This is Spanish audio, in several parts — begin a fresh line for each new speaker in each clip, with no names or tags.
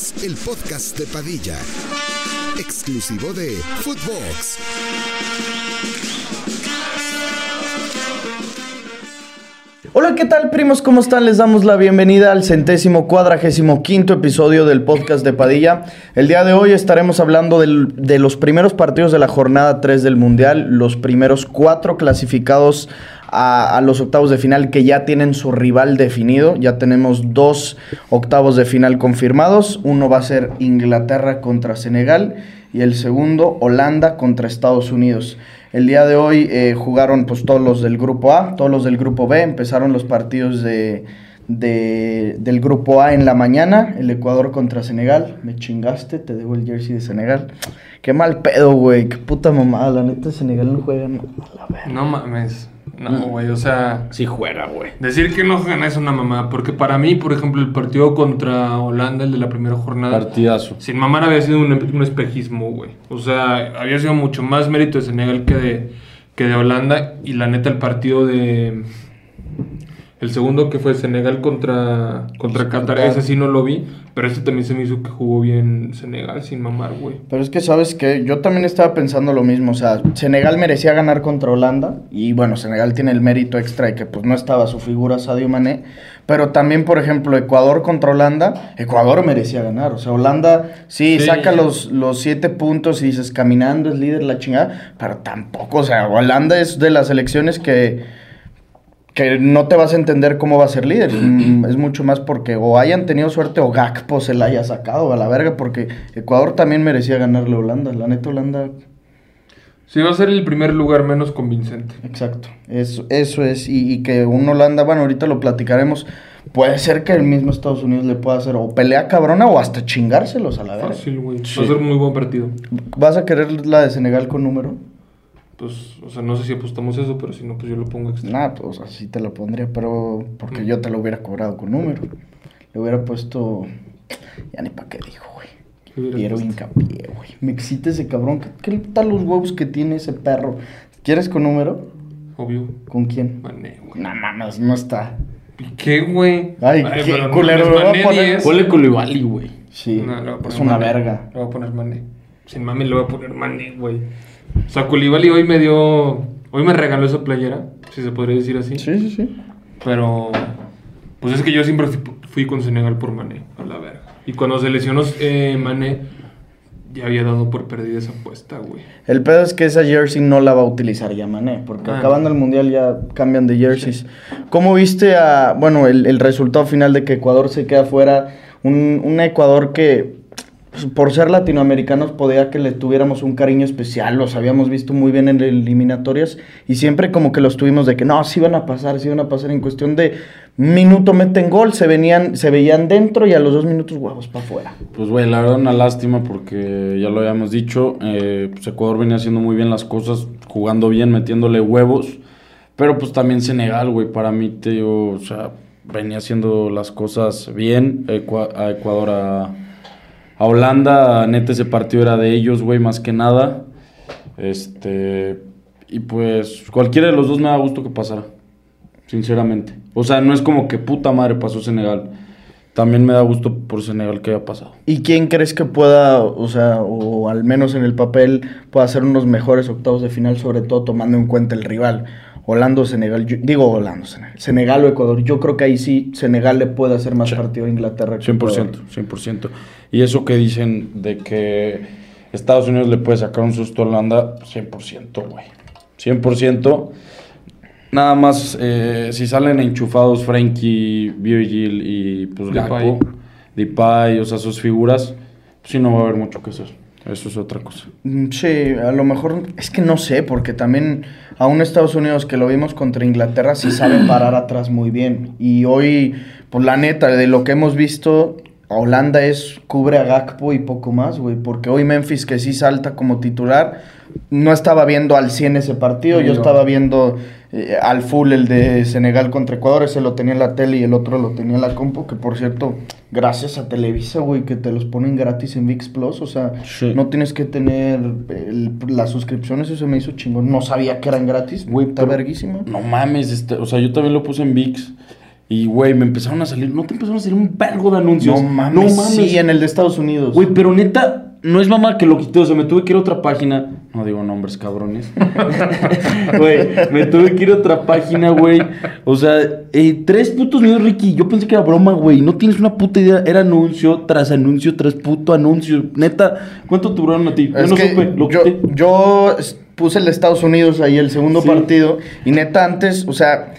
El podcast de Padilla, exclusivo de Footbox.
Hola, ¿qué tal, primos? ¿Cómo están? Les damos la bienvenida al centésimo cuadragésimo quinto episodio del podcast de Padilla. El día de hoy estaremos hablando de los primeros partidos de la jornada 3 del Mundial, los primeros cuatro clasificados a, los octavos de final que ya tienen su rival definido. Ya tenemos dos octavos de final confirmados. Uno va a ser Inglaterra contra Senegal y el segundo Holanda contra Estados Unidos. El día de hoy eh, jugaron pues todos los del grupo A, todos los del grupo B, empezaron los partidos de, de- del grupo A en la mañana, el Ecuador contra Senegal, me chingaste, te debo el jersey de Senegal. Qué mal pedo, güey, qué puta mamada, la neta Senegal no juega no.
No mames. No, güey, o sea,
Sí juega, güey.
decir que no gana es una mamada. Porque para mí, por ejemplo, el partido contra Holanda, el de la primera jornada,
Partidazo.
sin mamar había sido un, un espejismo, güey. O sea, había sido mucho más mérito de Senegal que de, que de Holanda. Y la neta, el partido de. El segundo que fue Senegal contra, contra Qatar, ese sí no lo vi. Pero este también se me hizo que jugó bien Senegal sin mamar, güey.
Pero es que sabes que yo también estaba pensando lo mismo, o sea, Senegal merecía ganar contra Holanda y bueno, Senegal tiene el mérito extra de que pues no estaba su figura Sadio Mané, pero también por ejemplo Ecuador contra Holanda, Ecuador merecía ganar, o sea, Holanda sí,
Sí.
saca los, los siete puntos y dices caminando es líder la chingada, pero tampoco, o sea, Holanda es de las selecciones que que no te vas a entender cómo va a ser líder. Mm, Es mucho más porque o hayan tenido suerte o Gakpo se la haya sacado a la verga, porque Ecuador también merecía ganarle a Holanda. La neta, Holanda,
Sí, va a ser el primer lugar menos convincente.
exacto. Eso, eso es. Y, y que un Holanda, bueno, ahorita lo platicaremos. Puede ser que el mismo Estados Unidos le pueda hacer o pelea cabrona o hasta chingárselos a la verga.
Fácil, güey.
Sí.
Va a ser un muy buen partido.
¿Vas a querer la de Senegal con número?
Pues, o sea, no sé si apostamos eso, pero si no, pues yo lo pongo extra.
Nah, pues así te lo pondría, pero porque
Mm.
yo te lo hubiera cobrado con número. Le hubiera puesto. Ya ni pa' qué dijo, güey.
¿Qué
Quiero hincapié, güey. Me excita ese cabrón. ¿Qué, qué tal los huevos que tiene ese perro? ¿Quieres con número?
Obvio.
¿Con quién?
Mané, güey.
No mames, no está.
¿Y qué, güey?
Ay, qué
pero no
culero, le voy a poner-
10.
Ponle Koulibaly, güey.
Sí,
No, le voy a poner
es una
Mané.
verga.
Le voy a poner Mané. Sin mami le voy a poner Mané, güey. O sea, Koulibaly hoy me dio... Hoy me regaló esa playera, si se podría decir así.
Sí, sí, sí.
Pero... Pues es que yo siempre fui, con Senegal por Mané, a la verga. Y cuando se lesionó eh, Mané, ya había dado por perdida esa apuesta, güey.
El pedo es que esa jersey no la va a utilizar ya Mané, porque
Ah.
acabando el mundial ya cambian de jerseys. ¿Cómo viste a, bueno, el, el resultado final de que Ecuador se queda fuera? Un, un Ecuador que, por ser latinoamericanos, podía que le tuviéramos un cariño especial. Los habíamos visto muy bien en eliminatorias y siempre como que los tuvimos de que no, sí van a pasar, sí van a pasar. En cuestión de minuto meten gol, se, venían, se veían dentro y a los dos minutos huevos para afuera.
Pues, güey, la verdad una lástima porque ya lo habíamos dicho. eh, pues Ecuador venía haciendo muy bien las cosas, jugando bien, metiéndole huevos. Pero pues también Senegal, güey, para mí, te digo, o sea, venía haciendo las cosas bien. Ecua- a Ecuador, a, a Holanda, neta, ese partido era de ellos, güey, más que nada. Este. Y pues cualquiera de los dos me da gusto que pasara. Sinceramente. O sea, no es como que puta madre pasó Senegal. También me da gusto por Senegal que haya pasado.
¿Y quién crees que pueda, o sea, o al menos en el papel, pueda hacer unos mejores octavos de final, sobre todo tomando en cuenta el rival? Holanda o Senegal, yo- digo Holanda o Senegal, Senegal o Ecuador. Yo creo que ahí sí Senegal le puede hacer más
Sí.
partido a Inglaterra. que
100%,
Ecuador.
100%. Y eso que dicen de que Estados Unidos le puede sacar un susto a Holanda, 100%, güey. 100%. Nada más, eh, si salen enchufados Frankie, Virgil y pues
Depay.
Gakpo, Depay, o sea, sus figuras, pues sí no va a haber mucho que hacer. Eso es otra cosa.
Mm, Sí, a lo mejor, es que no sé, porque también a un Estados Unidos que lo vimos contra Inglaterra sí sabe parar atrás muy bien. Y hoy, pues la neta, de lo que hemos visto, Holanda es cubre a Gakpo y poco más, güey, porque hoy Memphis que sí salta como titular, no estaba viendo al 100 ese partido, yo estaba viendo eh, al full el de Senegal contra Ecuador, ese lo tenía en la tele y el otro lo tenía en la compu, que por cierto, gracias a Televisa, güey, que te los ponen gratis en VIX Plus, o sea,
Sí.
no tienes que tener el- las suscripciones, eso se me hizo chingón, no sabía que eran gratis,
Güey,
está verguísima.
No mames, este, o sea, yo también lo puse en VIX Y, güey, me empezaron a salir, no te empezaron a salir un vergo de anuncios.
No mames, sí, en el de Estados Unidos.
Güey, pero neta, no es mamá que lo quité, o sea, me tuve que ir a otra página. No digo nombres, cabrones. Güey, me tuve que ir a otra página, güey. O sea, eh, tres putos minutos, Ricky. Yo pensé que era broma, güey. No tienes una puta idea. Era anuncio tras anuncio tras puto anuncio. Neta, ¿cuánto duraron a ti?
Es
no
que
supe, lo
yo,
quité.
yo s- puse el de Estados Unidos ahí, el segundo
Sí.
partido. Y neta, antes, o sea,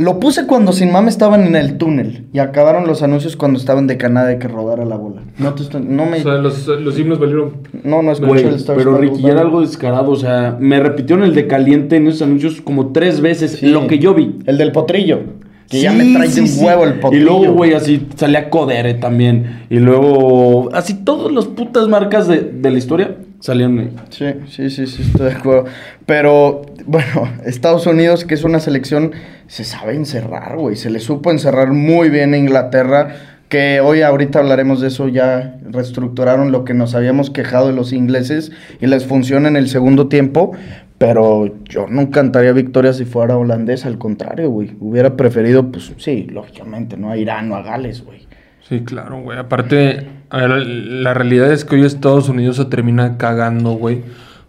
lo puse cuando sin mame estaban en el túnel. Y acabaron los anuncios cuando estaban de Canadá de que rodara la bola. No, te estoy- no me.
O sea, los, los himnos valieron.
no, no escuché el Star
pero Ricky, ya era algo descarado. O sea, me repitieron el de caliente en esos anuncios como tres veces.
Sí.
Lo que yo vi.
El del potrillo. Que ya
Sí,
me trae
sí,
un
sí.
huevo el
Y
potrillo.
luego, güey, así salía Codere también. Y luego, así todas las putas marcas de, de la historia salieron.
Sí, sí, sí, sí, estoy de acuerdo. Pero, bueno, Estados Unidos, que es una selección, se sabe encerrar, güey. Se le supo encerrar muy bien a Inglaterra. Que hoy, ahorita hablaremos de eso, ya reestructuraron lo que nos habíamos quejado de los ingleses y les funciona en el segundo tiempo. Pero yo no cantaría victoria si fuera holandés, al contrario, güey. Hubiera preferido, pues sí, lógicamente, no a Irán o a Gales, güey.
Sí, claro, güey. Aparte, a ver, la realidad es que hoy Estados Unidos se termina cagando, güey.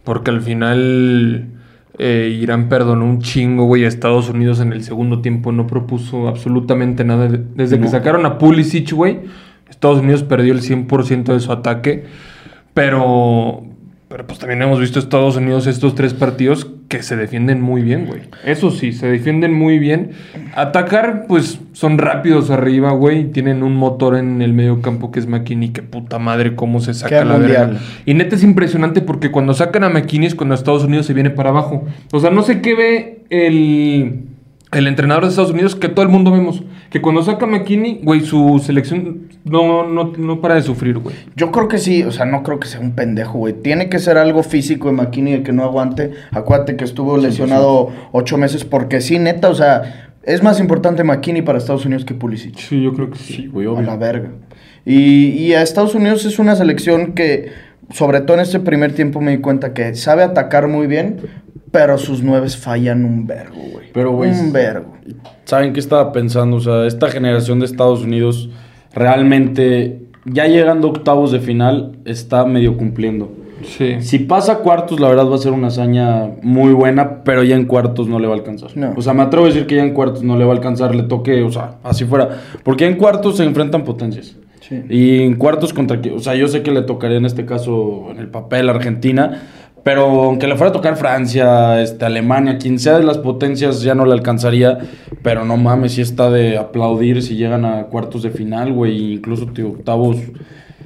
Porque al final eh, Irán perdonó un chingo, güey. Estados Unidos en el segundo tiempo no propuso absolutamente nada. De- Desde que sacaron a Pulisic, güey, Estados Unidos perdió el 100% de su ataque. Pero, pero pues también hemos visto Estados Unidos estos tres partidos que se defienden muy bien, güey. Eso sí, se defienden muy bien. Atacar, pues son rápidos arriba, güey. Tienen un motor en el medio campo que es McKinney. Que puta madre, cómo se saca
Qué
la verga. Y neta es impresionante porque cuando sacan a McKinney es cuando Estados Unidos se viene para abajo. O sea, no sé qué ve el, el entrenador de Estados Unidos que todo el mundo vemos. Que cuando saca a McKinney, güey, su selección no, no, no para de sufrir, güey.
Yo creo que sí, o sea, no creo que sea un pendejo, güey. Tiene que ser algo físico de McKinney el que no aguante. Acuérdate que estuvo lesionado ocho meses porque sí, neta, o sea, es más importante McKinney para Estados Unidos que Pulisic.
Sí, yo creo que sí.
Sí, güey,
A
obvio.
la verga. Y, y a Estados Unidos es una selección que, sobre todo en este primer tiempo, me di cuenta que sabe atacar muy bien, pero sus nueves fallan un vergo, güey.
Pero, güey,
Un vergo.
¿Saben qué estaba pensando? O sea, esta generación de Estados Unidos realmente, ya llegando a octavos de final, está medio cumpliendo.
Sí.
Si pasa a cuartos, la verdad va a ser una hazaña muy buena, pero ya en cuartos no le va a alcanzar.
No.
O sea, me atrevo a decir que ya en cuartos no le va a alcanzar, le toque, o sea, así fuera. Porque en cuartos se enfrentan potencias.
Sí.
Y en cuartos contra o sea, yo sé que le tocaría en este caso en el papel Argentina, pero aunque le fuera a tocar Francia, este, Alemania, quien sea de las potencias ya no le alcanzaría, pero no mames, si está de aplaudir si llegan a cuartos de final, güey, incluso tío, octavos,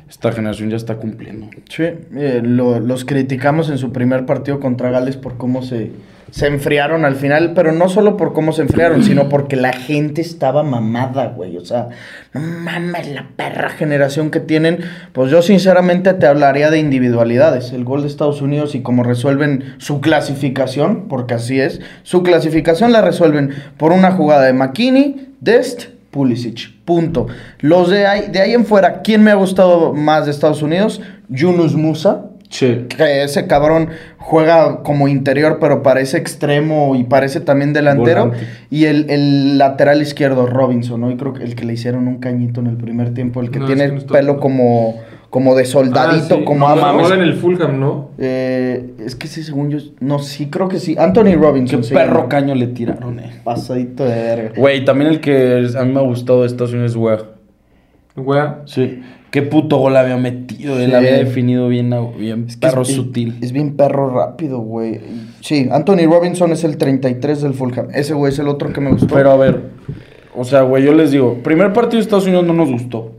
esta generación ya está cumpliendo.
Sí, eh, lo- los criticamos en su primer partido contra Gales por cómo se, se enfriaron al final, pero no solo por cómo se enfriaron, sino porque la gente estaba mamada, güey. O sea, no mames la perra generación que tienen. Pues yo sinceramente te hablaría de individualidades. El gol de Estados Unidos y cómo resuelven su clasificación, porque así es, su clasificación la resuelven por una jugada de McKinney, Dest, Pulisic. Punto. Los de ahí, de ahí en fuera, ¿quién me ha gustado más de Estados Unidos? Yunus Musa.
Sí.
Que ese cabrón juega como interior, pero parece extremo y parece también delantero.
Volante.
Y el, el lateral izquierdo, Robinson, ¿no? Y creo que el que le hicieron un cañito en el primer tiempo, el que
No, es
tiene
no
pelo como, como de soldadito,
Ah, sí.
como
No, en el Fulham, ¿no?
Eh, es que sí, según yo. No, sí, creo que sí. Anthony
Qué
Robinson. se
perro
llama.
caño le tiraron, eh.
Pasadito de verga.
Güey, también el que a mí me ha gustado de Estados Unidos es Wea.
Güey.
Sí. Qué puto gol había metido. Él
Sí.
había definido bien, bien
Es que
perro
es-
sutil.
Es bien perro rápido, güey. Sí, Anthony Robinson es el 33 del Fulham. Ese güey es el otro que me gustó.
Pero a ver, o sea, güey, yo les digo, primer partido de Estados Unidos no nos gustó.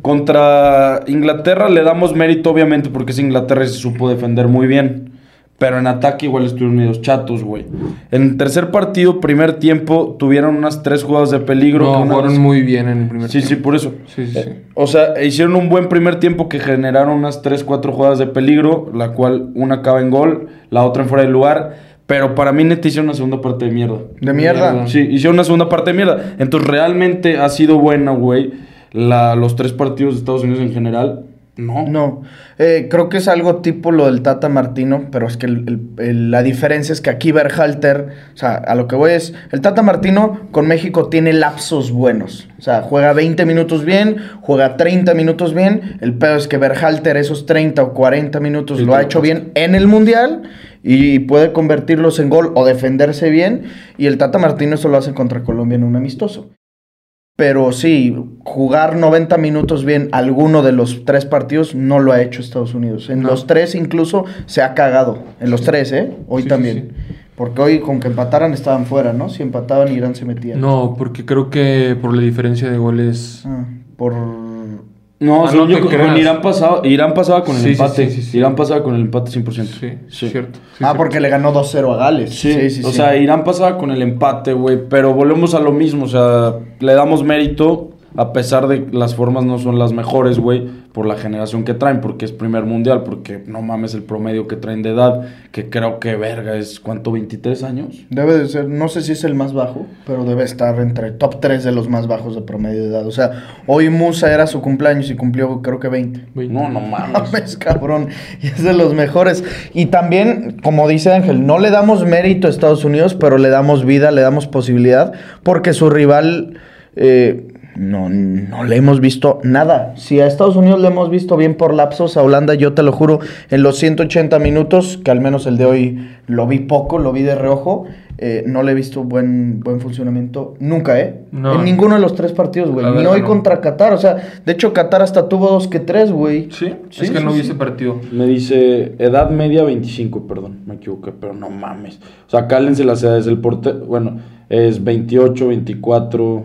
Contra Inglaterra le damos mérito, obviamente, porque es Inglaterra y se supo defender muy bien. Pero en ataque igual estuvieron medios chatos, güey. En el tercer partido, primer tiempo, tuvieron unas tres jugadas de peligro.
No, jugaron
vez-
muy bien en el primer
Sí, sí,
tiempo.
por eso.
Sí, sí, sí.
Eh, o sea, hicieron un buen primer tiempo que generaron unas 3, 4 jugadas de peligro, la cual una acaba en gol, la otra en fuera de lugar. Pero para mí neta hicieron una segunda parte de mierda.
De mierda.
Mierda.
Sí, hicieron una segunda parte de mierda. Entonces realmente ha sido buena, güey, la- los tres partidos de Estados Unidos en general. No.
No, Eh, creo que es algo tipo lo del Tata Martino, pero es que el- el- el- la diferencia es que aquí Berhalter, o sea, a lo que voy es, el Tata Martino con México tiene lapsos buenos, o sea, juega 20 minutos bien, juega 30 minutos bien, el peor es que Berhalter esos 30 o 40 minutos lo ha hecho bien en el Mundial y puede convertirlos en gol o defenderse bien, y el Tata Martino eso lo hace contra Colombia en un amistoso. Pero sí, jugar 90 minutos bien alguno de los tres partidos no lo ha hecho Estados Unidos. En
No.
los tres incluso se ha cagado. En los tres, ¿eh? Hoy
Sí, sí,
también. Porque hoy con que empataran estaban fuera, ¿no? Si empataban Irán se metía.
No, porque creo que por la diferencia de goles.
Ah, por...
No,
Ah, no
yo con. Irán pasaba, Irán pasaba con el
Sí, sí,
empate.
sí, sí, sí.
Irán pasaba con el empate 100%.
Sí,
Sí.
cierto. sí,
ah,
cierto.
porque le ganó 2-0 a Gales.
Sí, o sea, Irán pasaba con el empate, güey, pero volvemos a lo mismo, o sea, le damos mérito a pesar de que las formas no son las mejores, güey, por la generación que traen, porque es primer mundial, porque no mames el promedio que traen de edad, que creo que verga es, ¿cuánto? ¿23 años?
Debe de ser, no sé si es el más bajo, pero debe estar entre top 3 de los más bajos de promedio de edad. O sea, hoy Musa era su cumpleaños y cumplió creo que 20.
No, no mames.
mames, cabrón. Y es de los mejores. Y también, como dice Ángel, no le damos mérito a Estados Unidos, pero le damos vida, le damos posibilidad, porque su rival. eh, no, no le hemos visto nada. Si a Estados Unidos le hemos visto bien por lapsos, a Holanda, yo te lo juro, en los 180 minutos, que al menos el de hoy lo vi poco, lo vi de reojo, eh, no le he visto buen, buen funcionamiento nunca, ¿eh?
No.
En ninguno de los tres partidos, güey. Ni hoy
no.
contra Qatar, o sea, de hecho Qatar hasta tuvo dos que tres, güey.
Sí,
Sí,
es que
sí,
no vi
sí.
ese partido.
Me dice edad media 25, perdón, me equivoqué, pero no mames. O sea, cálense las edades del portero, bueno, es 28, 24,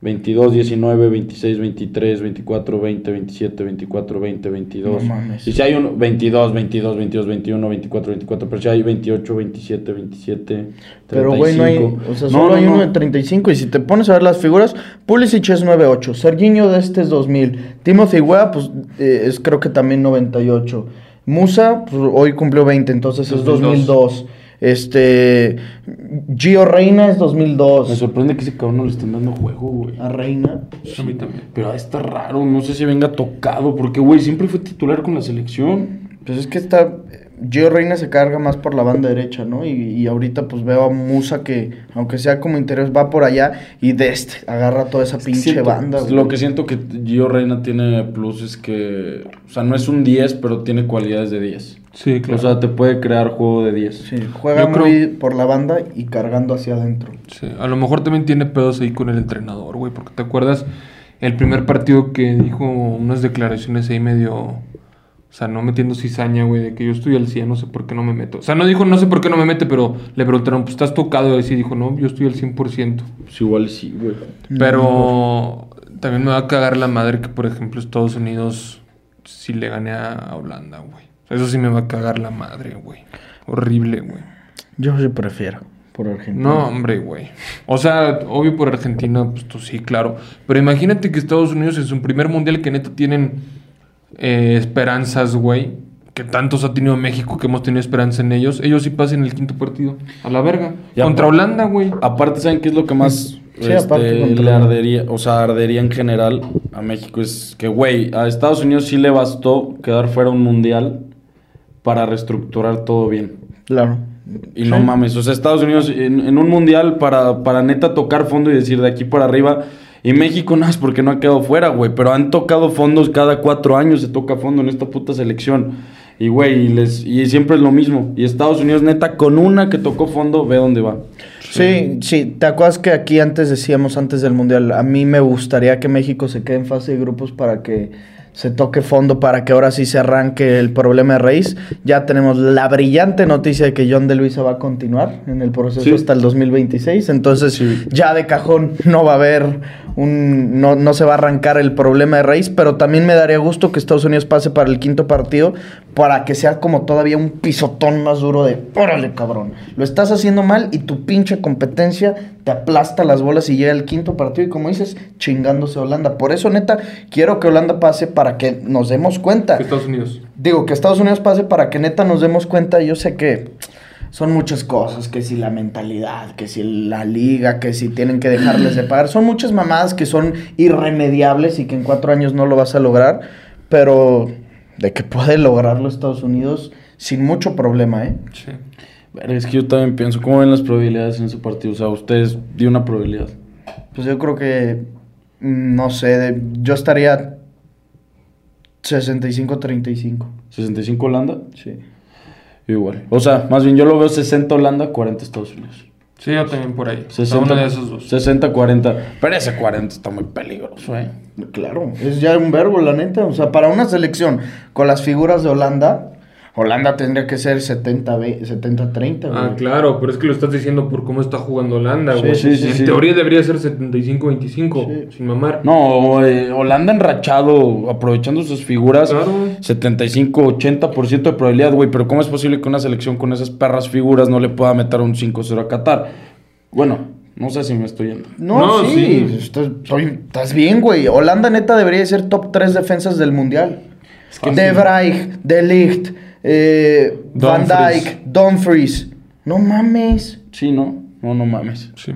22, 19, 26, 23, 24, 20, 27, 24, 20, 22.
No mames.
Y si hay uno, 22, 22, 22, 21, 24, 24, pero si hay 28, 27, 27, 35.
Pero, güey, no hay. O sea, solo
no,
hay
no.
uno de 35. Y si te pones a ver las figuras, Pulisic es 9.8. Serginho de este es 2000. Timothy Weah, pues eh, es creo que también 98. Musa, pues hoy cumplió 20, entonces es
2002.
2002. Este. Gio Reina es
Me
2002.
sorprende que ese cabrón no le estén dando juego, güey.
A Reina.
A mí también.
Pero está raro, no sé si venga tocado, porque, güey, siempre fue titular con la selección.
Pues es que está. Gio Reina se carga más por la banda derecha, ¿no? Y, y ahorita pues veo a Musa que, aunque sea como interior, va por allá y de este agarra toda esa pinche
Siento-
banda.
Lo
güey.
que siento que Gio Reina tiene plus es que, o sea, no es un 10, pero tiene cualidades de 10.
Sí, claro.
O sea, te puede crear juego de 10.
Sí, juega
Yo creo-
muy por la banda y cargando hacia adentro.
Sí, a lo mejor también tiene pedos ahí con el entrenador, güey, porque te acuerdas el primer partido que dijo unas declaraciones ahí medio, o sea, no metiendo cizaña, güey, de que yo estoy al 100, no sé por qué no me meto. O sea, no dijo no sé por qué no me mete, pero le preguntaron, pues estás tocado, y así dijo, no, yo estoy al 100%.
Pues igual sí, güey.
Pero también me va a cagar la madre que, por ejemplo, Estados Unidos sí le gane a Holanda, güey. Eso sí me va a cagar la madre, güey. Horrible, güey.
Yo sí prefiero por Argentina.
No, hombre, güey. O sea, obvio por Argentina, pues tú sí, claro. Pero imagínate que Estados Unidos en su primer mundial que neta tienen eh, esperanzas, güey. Que tantos ha tenido México que hemos tenido esperanza en ellos. Ellos sí pasen el quinto partido. A la verga. Contra Holanda, güey.
Aparte, ¿saben qué es lo que más
Sí,
este,
aparte contra-
le ardería? O sea, ardería en general a México. Es que, güey, a Estados Unidos sí le bastó quedar fuera un mundial para reestructurar todo bien.
Claro.
Y no mames, o sea, Estados Unidos en, en un mundial para, para neta tocar fondo y decir de aquí para arriba. Y México no es porque no ha quedado fuera, güey. Pero han tocado fondos cada cuatro años, se toca fondo en esta puta selección. Y, güey, y, les, y siempre es lo mismo. Y Estados Unidos, neta, con una que tocó fondo, ve dónde va.
Sí, sí, ¿te acuerdas que aquí antes decíamos, antes del Mundial, a mí me gustaría que México se quede en fase de grupos para que se toque fondo, para que ahora sí se arranque el problema de raíz? Ya tenemos la brillante noticia de que John de Luisa va a continuar en el proceso
Sí.
hasta el 2026, entonces
Sí.
ya de cajón no va a haber un, no, no se va a arrancar el problema de raíz, pero también me daría gusto que Estados Unidos pase para el quinto partido para que sea como todavía un pisotón más duro de, órale cabrón, lo estás haciendo mal y tu pinche competencia te aplasta las bolas y llega el quinto partido y como dices, chingándose Holanda. Por eso neta, quiero que Holanda pase para que nos demos cuenta.
Estados Unidos.
Digo, que Estados Unidos pase para que neta nos demos cuenta. Yo sé que son muchas cosas, que si la mentalidad, que si la liga, que si tienen que dejarles de pagar. Son muchas mamadas que son irremediables y que en cuatro años no lo vas a lograr. pero de que puede lograrlo Estados Unidos sin mucho problema, ¿eh?
Sí.
Es que yo también pienso, ¿cómo ven las probabilidades en ese partido? O sea, ustedes dio una probabilidad.
Pues yo creo que, mm, no sé, de- yo estaría 65-35.
65 Holanda,
Sí.
igual. O sea, más bien yo lo veo 60 Holanda, 40 Estados Unidos.
Sí, yo también por ahí.
60,
uno de esos dos.
60 40. Pero ese 40 está muy peligroso, eh.
Claro, es ya un verbo, la neta. O sea, para una selección con las figuras de Holanda, Holanda tendría que ser 70-30. 70-30,
Ah, claro, pero es que lo estás diciendo por cómo está jugando Holanda, güey.
sí,
sí,
en
sí.
teoría debería ser 75-25,
Sí.
sin mamar.
No, eh, Holanda enrachado, aprovechando sus figuras,
Claro.
75-80% de probabilidad, güey. Pero ¿cómo es posible que una selección con esas perras figuras no le pueda meter un 5-0 a Qatar? Bueno, no sé si me estoy yendo.
No,
No,
sí,
sí.
Estás, soy- estás bien, güey. Holanda neta debería ser top 3 defensas del mundial.
que
de. Vrij, De Ligt, eh, Van. Dijk, Dumfries. No mames.
Sí, ¿no? No, no mames.
Sí.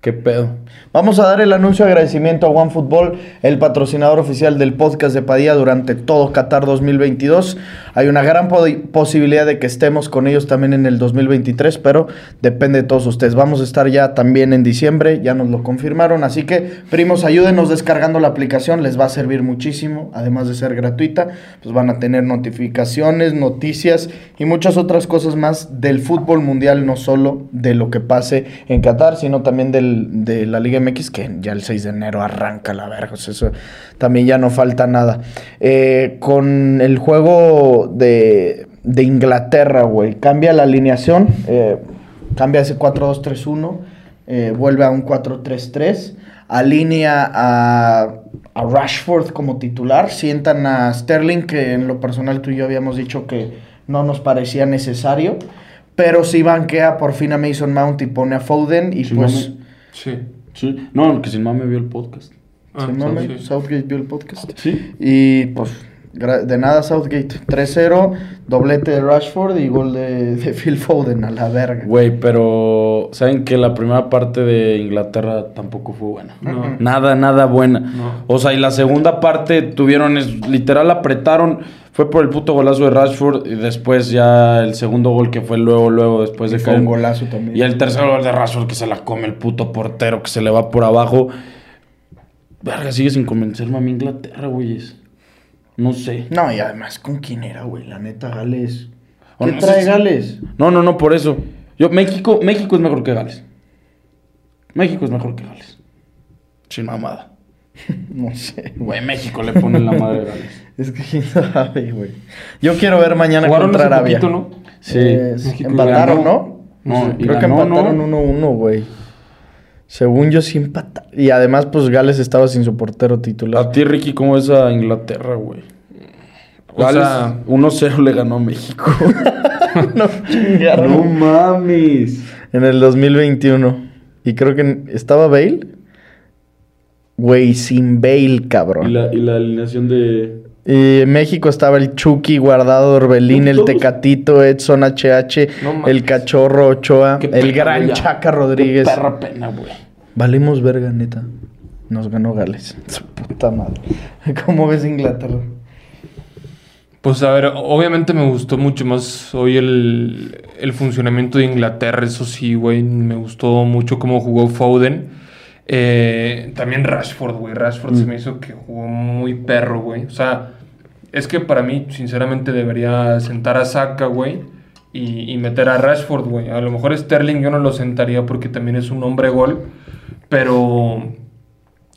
¿Qué pedo?
Vamos a dar el anuncio de agradecimiento a OneFootball, el patrocinador oficial del podcast de Padilla durante todo Qatar 2022. Hay una gran po- posibilidad de que estemos con ellos también en el 2023, pero depende de todos ustedes. Vamos a estar ya también en diciembre, ya nos lo confirmaron, así que primos, ayúdenos descargando la aplicación, les va a servir muchísimo, además de ser gratuita, pues van a tener notificaciones, noticias y muchas otras cosas más del fútbol mundial, no solo de lo que pase en Qatar, sino también de la Liga MX, que ya el 6 de enero arranca la verga, eso también ya no falta nada. Eh, con el juego de, de Inglaterra, güey, cambia la alineación, eh, cambia ese 4-2-3-1, eh, vuelve a un 4-3-3, alinea a, a Rashford como titular, sientan a Sterling, que en lo personal tú y yo habíamos dicho que no nos parecía necesario, pero sí banquea por fin a Mason Mount y pone a Foden y
Sí,
pues...
mame.
Sí.
Sí. No, que sin mame vio el podcast.
Ah,
se mame,
sí, sí.
Southgate vio el podcast.
Sí.
Y pues de nada Southgate. 3-0, doblete de Rashford y gol de, de Phil Foden a la verga.
Güey, pero saben que la primera parte de Inglaterra tampoco fue buena.
No.
Nada, nada buena.
No.
O sea, y la segunda parte tuvieron, es, literal apretaron, fue por el puto golazo de Rashford y después ya el segundo gol que fue luego, luego después
Y
de
fue
caer.
un golazo también.
Y el tercer gol de Rashford que se la come el puto portero, que se le va por abajo. Verga, sigue sin convencerme a mi Inglaterra, güeyes. No sé.
No, y además, ¿con quién era, güey? La neta, Gales. ¿Qué
no
trae
si-
Gales?
No, no, no, por eso. Yo, México, México es mejor que Gales. México es mejor que Gales. Sin mamada.
No sé, güey.
México le pone la madre a Gales.
Es que quién sabe, güey. Yo quiero ver mañana
Jugaron
contra Arabia.
poquito, ¿no?
Sí.
Eh, empataron. ¿no?
No,
Creo que empataron
¿no?
1-1, güey. Según yo sí empataron. Y además, pues Gales estaba sin su portero titular.
A ti, Ricky, ¿cómo ves a Inglaterra, güey?
O
Gales
sea-
1-0 le ganó a México.
no, chingaron.
mames.
En el 2021. Y creo que estaba Bale. Güey, sin Bale, cabrón.
Y la, y la alineación de.
Y en México estaba el Chucky, Guardado, Orbelín, el. Tecatito, Edson HH,
No mames.
el Cachorro Ochoa,
Qué
el gran. Chaca Rodríguez.
Qué perra pena, güey.
Valemos verga, neta. Nos ganó Gales. Su puta madre. ¿Cómo ves Inglaterra?
Pues a ver, obviamente me gustó mucho más hoy el, el funcionamiento de Inglaterra, eso sí, güey, me gustó mucho cómo jugó Foden. Eh, también Rashford, güey, Rashford se me hizo que jugó muy perro, güey. O sea, es que para mí, sinceramente, debería sentar a Saka, güey, y, y meter a Rashford, güey. A lo mejor Sterling yo no lo sentaría porque también es un hombre gol, pero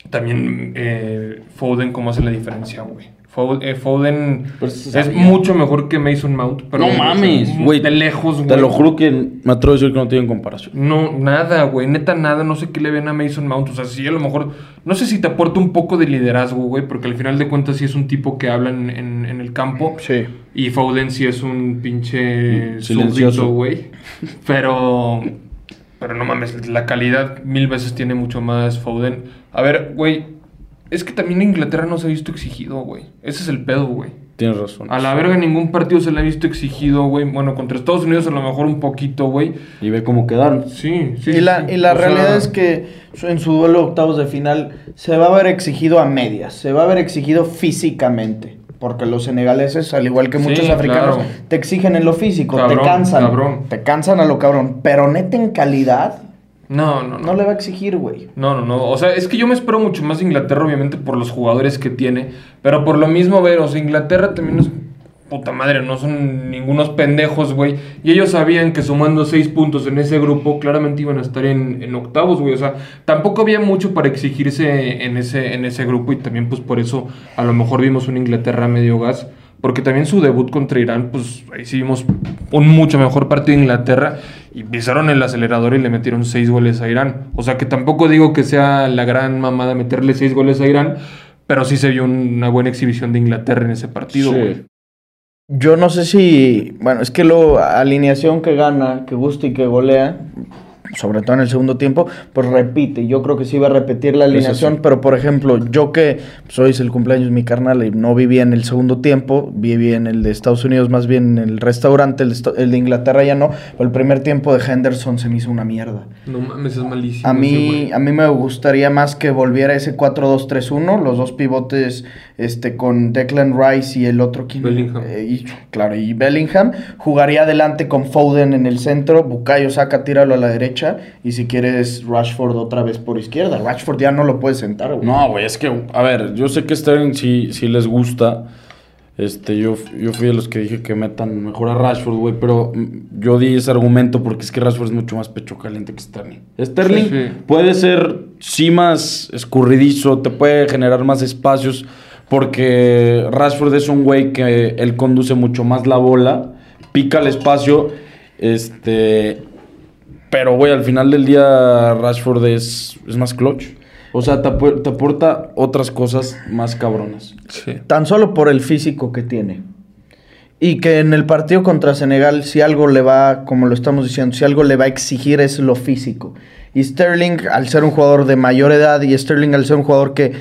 también eh, Foden, ¿cómo hace la diferencia, güey? Fo- eh, Foden
se
es mucho mejor que Mason Mount. Pero
no mames, güey.
De lejos, güey.
Te lo juro que me atrevo a decir que no tienen comparación.
No, nada, güey. Neta, nada. No sé qué le ven a Mason Mount. O sea, sí, a lo mejor. No sé si te aporta un poco de liderazgo, güey. Porque al final de cuentas, sí es un tipo que habla en, en- en el campo.
Sí.
Y Foden sí es un pinche
Mm, silencioso.
súbdito, güey. Pero. Pero no mames, la calidad mil veces tiene mucho más Foden. A ver, güey. Es que también Inglaterra no se ha visto exigido, güey. Ese es el pedo, güey.
Tienes razón.
A la verga ningún partido se le ha visto exigido, güey. Bueno, contra Estados Unidos a lo mejor un poquito, güey.
Y ve cómo quedaron.
Sí, sí.
y la,
sí.
y la
O sea,
realidad es que en su duelo de octavos de final se va a ver exigido a medias. Se va a ver exigido físicamente. Porque los senegaleses, al igual que
Sí,
muchos africanos,
claro.
te exigen en lo físico,
Cabrón,
te cansan.
cabrón.
Te cansan a lo cabrón. Pero neta en calidad,
No, no, no.
no le va a exigir, güey.
No, no, no. O sea, es que yo me espero mucho más de Inglaterra, obviamente, por los jugadores que tiene. Pero por lo mismo, ver, o sea, Inglaterra también es. Puta madre, no son ningunos pendejos, güey. Y ellos sabían que sumando seis puntos en ese grupo, claramente iban a estar en, en octavos, güey. O sea, tampoco había mucho para exigirse en ese, en ese grupo. Y también, pues por eso, a lo mejor vimos una Inglaterra medio gas. Porque también su debut contra Irán, pues ahí sí vimos un mucho mejor partido de Inglaterra y pisaron el acelerador y le metieron seis goles a Irán. O sea que tampoco digo que sea la gran mamada meterle seis goles a Irán, pero sí se vio una buena exhibición de Inglaterra en ese partido,
Sí.
güey.
Yo no sé si. Bueno, es que lo alineación que gana, que gusta y que golea, sobre todo en el segundo tiempo, pues repite. Yo creo que sí va a repetir la alineación,
sí.
pero por ejemplo, yo que pues, es el cumpleaños de mi carnal y no viví en el segundo tiempo, viví en el de Estados Unidos, más bien en el restaurante, el el de Inglaterra ya no, pero el primer tiempo de Henderson se me hizo una mierda.
No mames, es malísimo.
A mí, a mí me gustaría más que volviera ese 4-2-3-1, los dos pivotes este, con Declan Rice y el otro ¿quién?
Bellingham.
Eh, y, claro, y Bellingham. Jugaría adelante con Foden en el centro, Bukayo saca, tíralo a la derecha y si quieres Rashford otra vez por izquierda. Rashford ya no lo puedes sentar, güey.
No, güey, es que, a ver, yo sé que Sterling sí, sí les gusta. Este, yo, yo fui de los que dije que metan mejor a Rashford, güey, pero yo di ese argumento porque es que Rashford es mucho más pecho caliente que Sterling. Sterling
Sí, sí.
puede ser, sí, más escurridizo, te puede generar más espacios, porque Rashford es un güey que él conduce mucho más la bola, pica el espacio, este, pero, güey, al final del día Rashford es, es más clutch. O sea, te, te aporta otras cosas más cabronas.
Sí.
Tan solo por el físico que tiene. Y que en el partido contra Senegal, si algo le va, como lo estamos diciendo, si algo le va a exigir es lo físico. Y Sterling, al ser un jugador de mayor edad, y Sterling al ser un jugador que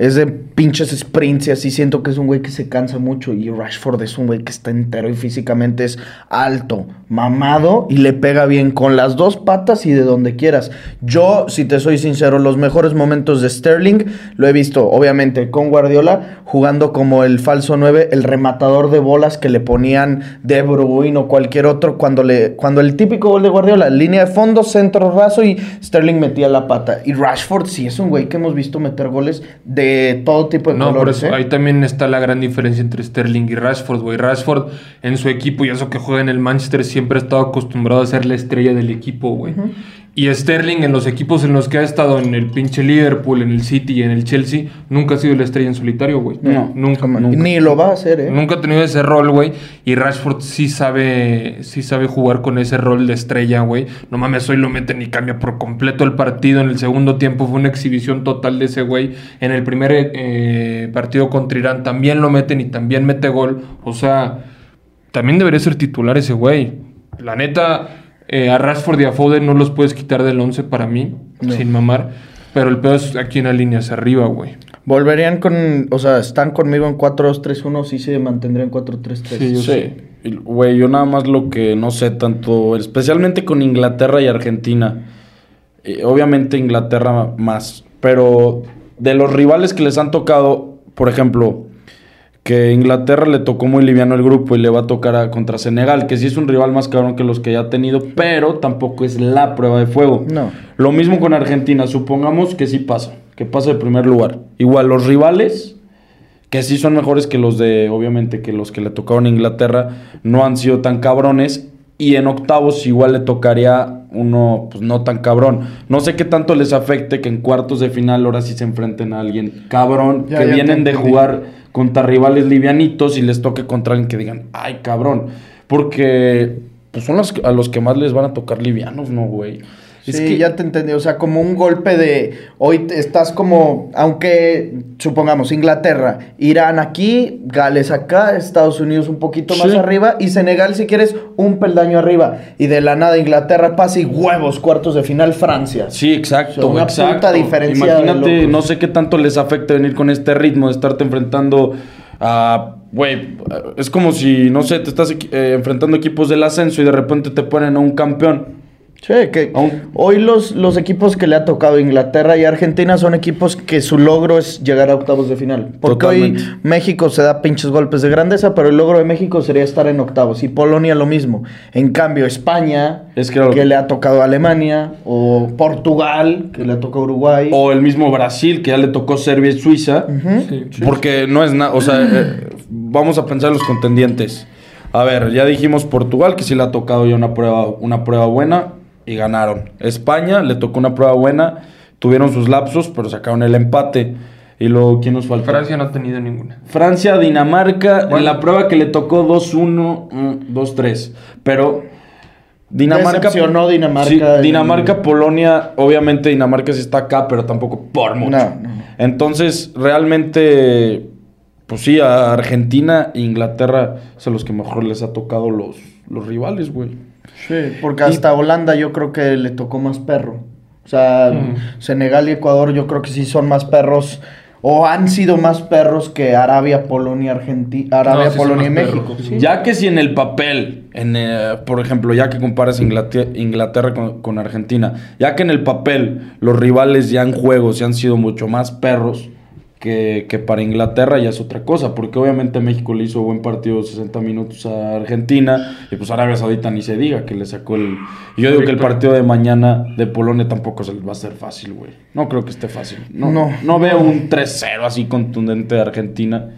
es de pinches sprints y así, siento que es un güey que se cansa mucho. Y Rashford es un güey que está entero y físicamente es alto, mamado y le pega bien con las dos patas y de donde quieras. Yo, si te soy sincero, los mejores momentos de Sterling lo he visto, obviamente, con Guardiola, jugando como el falso 9, el rematador de bolas que le ponían De Bruyne o cualquier otro, cuando, le, cuando el típico gol de Guardiola, línea de fondo, centro raso y Sterling metía la pata. Y Rashford sí es un güey que hemos visto meter goles de todo tipo de
No, por eso
¿eh?
ahí también está la gran diferencia entre Sterling y Rashford, güey. Rashford en su equipo, y eso que juega en el Manchester, siempre ha estado acostumbrado a ser la estrella del equipo, güey. Y Sterling en los equipos en los que ha estado, en el pinche Liverpool, en el City y en el Chelsea, nunca ha sido la estrella en solitario, güey.
No,
nunca, nunca.
Ni lo va a hacer, ¿eh?
Nunca ha tenido ese rol, güey. Y Rashford sí sabe, sí sabe jugar con ese rol de estrella, güey. No mames, hoy lo meten y cambia por completo el partido. En el segundo tiempo fue una exhibición total de ese güey. En el primer eh, partido contra Irán también lo meten y también mete gol. O sea, también debería ser titular ese güey. La neta, eh, a Rashford y a Foden no los puedes quitar del 11 para mí,
No.
sin mamar. Pero el pedo es aquí en la línea hacia arriba, güey.
Volverían con, o sea, están conmigo en 4-2-3-1, sí se mantendrían en 4-3-3.
Sí, yo
Sí. Y, Güey, yo nada más lo que no sé tanto, especialmente con Inglaterra y Argentina. Eh, obviamente Inglaterra más, pero de los rivales que les han tocado, por ejemplo, que Inglaterra le tocó muy liviano el grupo y le va a tocar a, contra Senegal, que sí es un rival más cabrón que los que ya ha tenido, pero tampoco es la prueba de fuego.
No.
Lo mismo con Argentina, supongamos que sí pasa, que pasa de primer lugar. Igual los rivales, que sí son mejores que los de, obviamente, que los que le tocaron a Inglaterra, no han sido tan cabrones. Y en octavos igual le tocaría uno, pues no tan cabrón. No sé qué tanto les afecte que en cuartos de final ahora sí se enfrenten a alguien cabrón,
Ya,
que
ya
vienen de jugar contra rivales livianitos y les toque contra alguien que digan, ay cabrón. Porque pues son los, a los que más les van a tocar livianos, ¿no, güey? Es
sí,
que-
ya te entendí. O sea, como un golpe de. Hoy estás como. Aunque, supongamos, Inglaterra, Irán aquí, Gales acá, Estados Unidos un poquito más
Sí.
arriba y Senegal, si quieres, un peldaño arriba. Y de la nada, Inglaterra pasa y huevos, cuartos de final, Francia.
Sí, exacto.
O sea, una
exacto.
puta diferencia
Imagínate, no sé qué tanto les afecta venir con este ritmo de estarte enfrentando a. Güey, es como si, no sé, te estás eh, enfrentando equipos del ascenso y de repente te ponen a un campeón.
Sí, que
Aún-
hoy los, los equipos que le ha tocado Inglaterra y Argentina son equipos que su logro es llegar a octavos de final. Porque
Totalmente.
hoy México se da pinches golpes de grandeza, pero el logro de México sería estar en octavos. Y Polonia lo mismo. En cambio, España,
Es que
le ha tocado a Alemania, o Portugal, que le ha tocado a Uruguay.
O el mismo Brasil, que ya le tocó Serbia y Suiza.
Sí.
Porque no es nada, o sea, eh, vamos a pensar en los contendientes. A ver, ya dijimos Portugal, que sí le ha tocado ya una prueba, una prueba buena y ganaron. España le tocó una prueba buena, tuvieron sus lapsos, pero sacaron el empate. Y luego, ¿quién nos falta?
Francia no ha tenido ninguna.
Francia, Dinamarca,
Bueno.
en la prueba que le tocó 2-1, mm, 2-3. Pero Dinamarca.
Decepcionó Dinamarca
Sí,
en-
Dinamarca, Polonia. Obviamente Dinamarca sí está acá, pero tampoco por mucho.
No, no, no.
Entonces, realmente. Pues sí, a Argentina e Inglaterra son los que mejor les ha tocado los, los rivales, güey.
Sí, porque hasta Holanda yo creo que le tocó más perro. O sea,
Mm.
Senegal y Ecuador yo creo que sí son más perros o han sido más perros que Arabia, Polonia, Argentina, Arabia,
No, sí son
Polonia y México.
sí.
Ya que si en el papel, en, eh, por ejemplo, ya que comparas Inglaterra, Inglaterra con, con Argentina, ya que en el papel los rivales ya en juego se han sido mucho más perros que, que para Inglaterra ya es otra cosa, porque obviamente México le hizo buen partido 60 minutos a Argentina y pues Arabia Saudita ni se diga que le sacó el... y yo digo que el partido de mañana de Polonia tampoco se les va a hacer fácil, güey. No creo que esté fácil. No,
No.
no. veo un 3-0 así contundente de Argentina.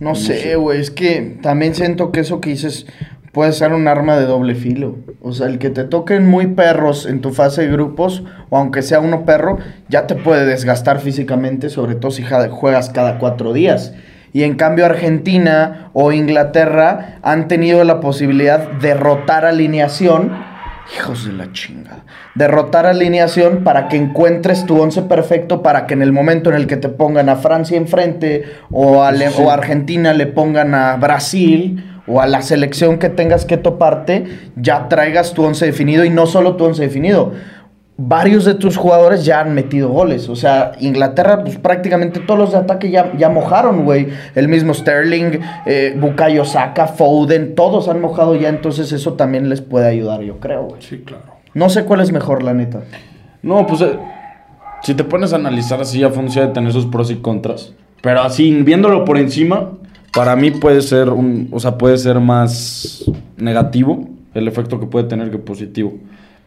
No sé, güey, es que también siento que eso que dices puede ser un arma de doble filo. O sea, el que te toquen muy perros en tu fase de grupos, o aunque sea uno perro, ya te puede desgastar físicamente, sobre todo si juegas cada cuatro días. Y en cambio Argentina o Inglaterra han tenido la posibilidad de rotar alineación. Hijos de la chingada. Derrotar alineación para que encuentres tu once perfecto para que en el momento en el que te pongan a Francia enfrente o a, o a Argentina le pongan a Brasil o a la selección que tengas que toparte, ya traigas tu once definido y no solo tu once definido. Varios de tus jugadores ya han metido goles. O sea, Inglaterra, pues prácticamente todos los de ataque ya, ya mojaron, güey. El mismo Sterling, eh, Bukayo Saka, Foden, todos han mojado ya. Entonces eso también les puede ayudar, yo creo, güey.
Sí, claro.
No sé cuál es mejor, la neta.
No, pues eh, si te pones a analizar así, ya funciona de tener sus pros y contras. Pero así, viéndolo por encima, para mí puede ser un, o sea, puede ser más negativo el efecto que puede tener que positivo.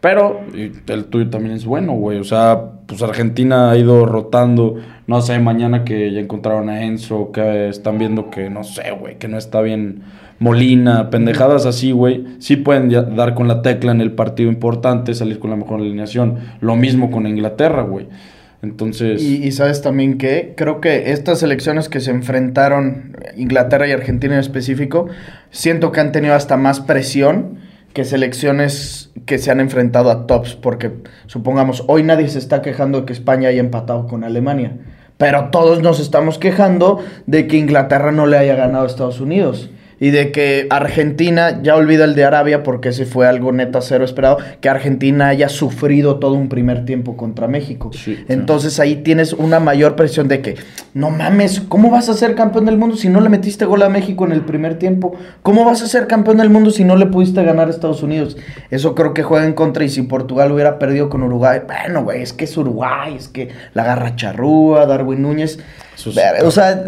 Pero el tuyo también es bueno, güey. O sea, pues Argentina ha ido rotando. No sé, mañana que ya encontraron a Enzo, que están viendo que, no sé, güey, que no está bien Molina, pendejadas así, güey. Sí pueden dar con la tecla en el partido importante, salir con la mejor alineación. Lo mismo con Inglaterra, güey. Entonces,
Y, y sabes también que creo que estas elecciones que se enfrentaron, Inglaterra y Argentina en específico, siento que han tenido hasta más presión que selecciones que se han enfrentado a tops, porque supongamos, hoy nadie se está quejando de que España haya empatado con Alemania, pero todos nos estamos quejando de que Inglaterra no le haya ganado a Estados Unidos. Y de que Argentina, ya olvida el de Arabia porque ese fue algo neta cero esperado, que Argentina haya sufrido todo un primer tiempo contra México.
Sí, sí.
Entonces ahí tienes una mayor presión de que, no mames, ¿cómo vas a ser campeón del mundo si no le metiste gol a México en el primer tiempo? ¿Cómo vas a ser campeón del mundo si no le pudiste ganar a Estados Unidos? Eso creo que juega en contra y si Portugal hubiera perdido con Uruguay, bueno, güey, es que es Uruguay, es que la garra charrúa, Darwin Núñez.
Eso sí.
Ver, o sea,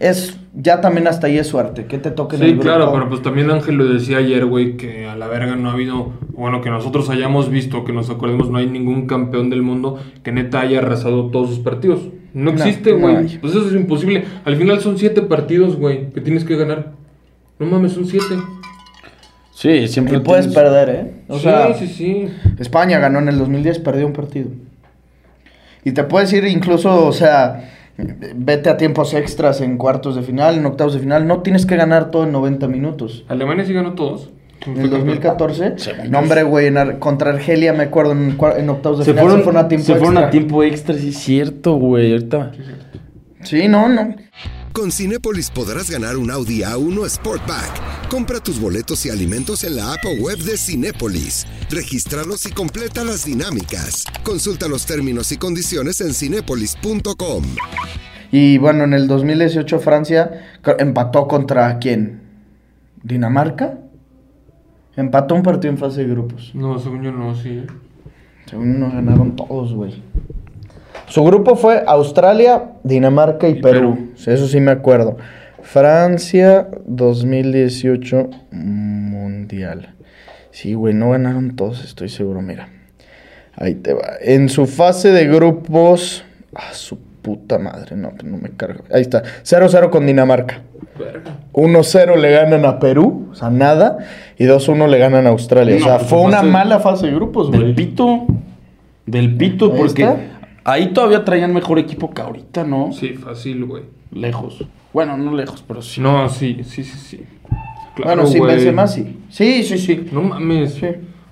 es ya también hasta ahí es suerte, que te toque
Sí,
el
claro, pero pues también Ángel lo decía ayer, güey, que a la verga no ha habido, bueno, que nosotros hayamos visto, que nos acordemos, no hay ningún campeón del mundo que neta haya arrasado todos sus partidos. No existe,
no
güey. pues eso es imposible. Al final son siete partidos, güey, que tienes que ganar. No mames, son siete.
sí, siempre
Y puedes
tienes-
perder, ¿eh? O
sí,
sea,
sí, sí.
España ganó en el 2010, perdió un partido. Y te puedes ir incluso, o sea, vete a tiempos extras en cuartos de final, en octavos de final. No tienes que ganar todo en 90 minutos.
Alemania sí ganó todos.
En el 2014,
Según
no, hombre, güey, en Ar- contra Argelia, me acuerdo, en, octavos de
Se
final
fueron,
se fueron a tiempo
se fueron
extra.
a tiempo extra, sí es cierto, güey. Ahorita.
Sí, no, no.
Con Cinépolis podrás ganar un Audi A1 Sportback. Compra tus boletos y alimentos en la app o web de Cinépolis. Regístralos y completa las dinámicas. Consulta los términos y condiciones en cinépolis.com.
Y bueno, en el 2018 Francia empató contra quién? ¿Dinamarca? Empató un partido en fase de grupos.
No, según yo no, sí.
Según no ganaron todos, güey. Su grupo fue Australia, Dinamarca y,
Y
Perú.
Perú.
Eso sí me acuerdo. Francia 2018 Mundial. Sí, güey, no ganaron todos, estoy seguro, mira. Ahí te va. En su fase de grupos... Ah, su puta madre, no, no me cargo. Ahí está. 0-0 con Dinamarca.
Verga.
1-0 le ganan a Perú, o sea, nada. Y 2-1 le ganan a Australia.
No,
o sea,
pues
fue una mala fase de grupos,
Del
güey.
pito. Del pito,
Ahí
porque
está.
ahí todavía traían mejor equipo que ahorita, ¿no?
Sí, fácil, güey.
Lejos. Bueno, no lejos, pero sí.
No, sí, sí, sí, sí.
bueno, sí,
güey.
Benzema sí. Sí, sí, sí.
No mames.
Sí.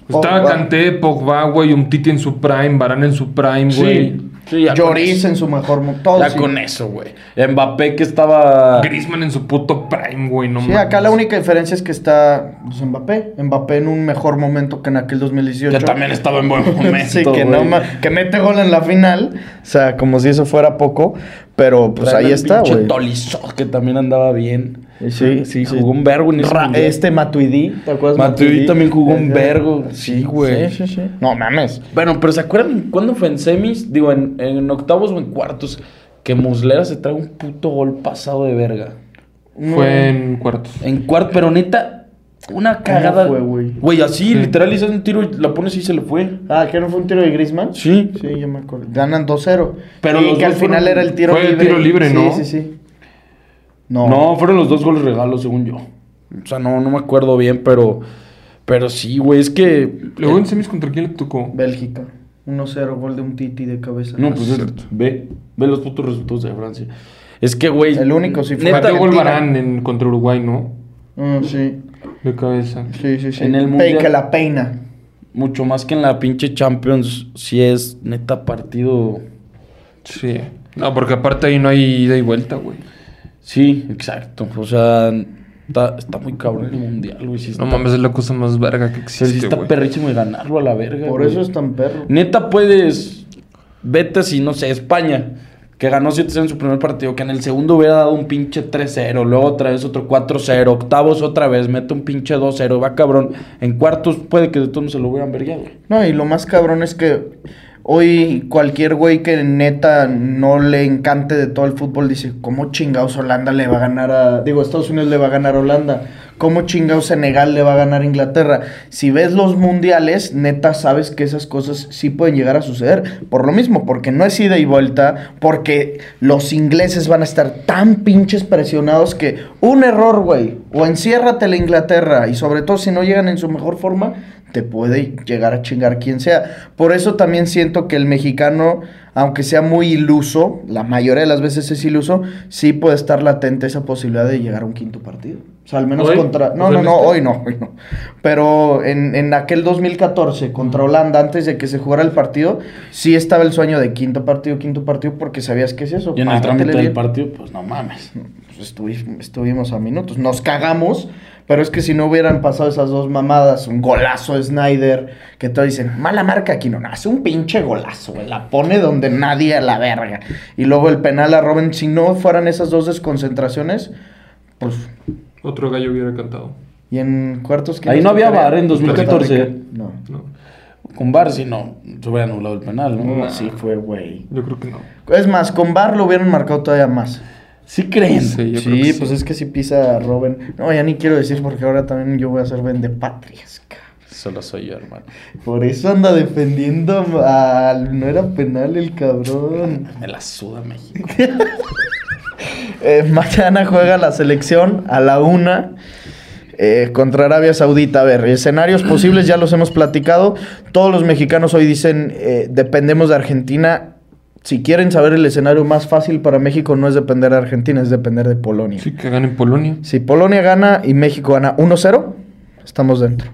Estaba
Pogba.
Kanté, Pogba, güey, un Titi en su prime, Varane en su prime, güey.
Sí. Sí, ya
Lloris en su mejor mo- todo
Ya
sí.
con eso, güey. Mbappé que estaba.
Griezmann en su puto prime, güey, no
Sí,
mames.
acá la única diferencia es que está pues, Mbappé. Mbappé en un mejor momento que en aquel 2018.
Que también estaba en buen momento.
sí, que, no que mete gol en la final. O sea, como si eso fuera poco. Pero pues
Traen
ahí está, güey.
Que también andaba bien.
Sí,
Sí, jugó un vergo en ese
Ra-
mundial.
Este Matuidi, ¿te acuerdas?
Matuidi también jugó un
Ajá.
vergo. Sí, güey.
Sí, sí, sí. No mames.
Bueno, pero ¿se acuerdan cuándo fue en semis? Digo, en, en octavos o en cuartos. Que Muslera se trae un puto gol pasado de verga.
Fue en cuartos.
En cuarto, pero neta, una
¿Cómo
cagada.
fue, güey?
Güey, así,
Sí.
literal, hizo un tiro y la pones y se le fue.
Ah, ¿que no fue un tiro de Griezmann?
Sí.
Sí, yo me acuerdo. Ganan 2-0.
Pero los
que al
dos
final
fueron-
era el tiro
Fue el
libre.
tiro libre,
sí,
¿no?
Sí, sí, No.
No, fueron los dos goles regalos, según yo. O sea, no, no me acuerdo bien, pero. Pero sí, güey, es que.
Luego en semis contra quién le tocó.
Bélgica. 1-0, gol de un Titi de cabeza.
No, pues es- ve, ve los putos resultados de Francia. Es que, güey.
El único sí fue.
neta,
Mateo gol. Varane en, contra Uruguay, ¿no?
Ah, sí.
De cabeza.
Sí, sí, sí.
En el mundial-
que la peina.
Mucho más que en la pinche Champions, sí es neta partido.
Sí. No, porque aparte ahí no hay ida y vuelta, güey.
Sí, exacto. O sea, está, está muy cabrón el mundial, güey. Sí
No mames, es la cosa más verga que
sea, sí
existe,
está
güey.
perrísimo de ganarlo a la verga.
Por
güey.
eso es tan perro.
Neta puedes. Vete así, no sé, España. Que ganó 7-0 en su primer partido. Que en el segundo hubiera dado un pinche 3-0. Luego otra vez otro 4-0. Octavos otra vez. Mete un pinche 2-0. Va cabrón. En cuartos puede que de todos se lo hubieran vergueado.
No, y lo más cabrón es que hoy cualquier güey que neta no le encante de todo el fútbol dice, ¿cómo chingados Holanda le va a ganar a... Digo, Estados Unidos le va a ganar a Holanda? ¿Cómo chingados Senegal le va a ganar a Inglaterra? Si ves los mundiales, neta sabes que esas cosas sí pueden llegar a suceder. Por lo mismo, porque no es ida y vuelta, porque los ingleses van a estar tan pinches presionados que un error, güey, o enciérrate la Inglaterra, y sobre todo si no llegan en su mejor forma, te puede llegar a chingar quien sea. Por eso también siento que el mexicano, aunque sea muy iluso, la mayoría de las veces es iluso, sí puede estar latente esa posibilidad de llegar a un quinto partido. O sea, al menos
¿Hoy?
contra... No, no, no, hoy no, hoy no. Pero en, en aquel 2014 contra Holanda, antes de que se jugara el partido, sí estaba el sueño de quinto partido, quinto partido, porque sabías que es eso.
Y en el trámite del partido, pues no mames.
Pues estuvi- estuvimos a minutos. Nos cagamos, pero es que si no hubieran pasado esas dos mamadas, un golazo de Snyder, que todos dicen, mala marca aquí, no, no, hace un pinche golazo, güey, la pone donde nadie a la verga. Y luego el penal a Robin, si no fueran esas dos desconcentraciones, pues...
Otro gallo hubiera cantado.
Y en cuartos... ¿quién
Ahí no había? VAR en 2014.
Costa Rica. No.
No,
Con Bar, si no, se hubiera anulado el penal, ¿no?
No, sí fue, güey.
yo creo que no.
Es más, con Bar lo hubieran marcado todavía más.
¿Sí creen?
Sí, yo creo
Sí,
que
pues
sí.
es que si pisa a Robin. No, ya ni quiero decir porque ahora también yo voy a ser vendepatrias, cabrón.
Solo soy yo, hermano.
Por eso anda defendiendo al... No era penal el cabrón.
Me la suda México.
Eh, mañana juega la selección a la una eh, contra Arabia Saudita. A ver, escenarios posibles ya los hemos platicado. Todos los mexicanos hoy dicen eh, dependemos de Argentina. Si quieren saber el escenario más fácil para México no es depender de Argentina, es depender de Polonia.
Sí, que gane Polonia.
Si Polonia gana y México gana 1-0, estamos dentro.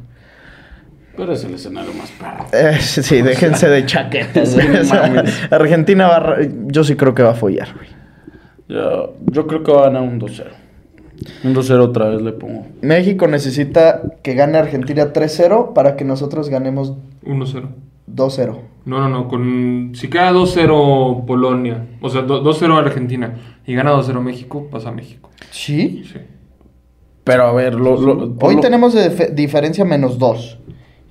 Pero es el escenario más perro.
Eh, sí, déjense de chaquetas.
Sí.
Argentina va Yo sí creo que va a follar, güey.
Yo, yo creo que va a ganar un 2-0. Un 2-0 otra vez le pongo.
México necesita que gane Argentina 3-0 para que nosotros ganemos
1-0.
2-0.
No, no, no. Con, si queda 2-0 Polonia, o sea, do- 2-0 Argentina y gana 2-0 México, pasa a México.
¿Sí?
Sí.
Pero a ver, lo,
Hoy
lo-
tenemos de fe- diferencia menos 2.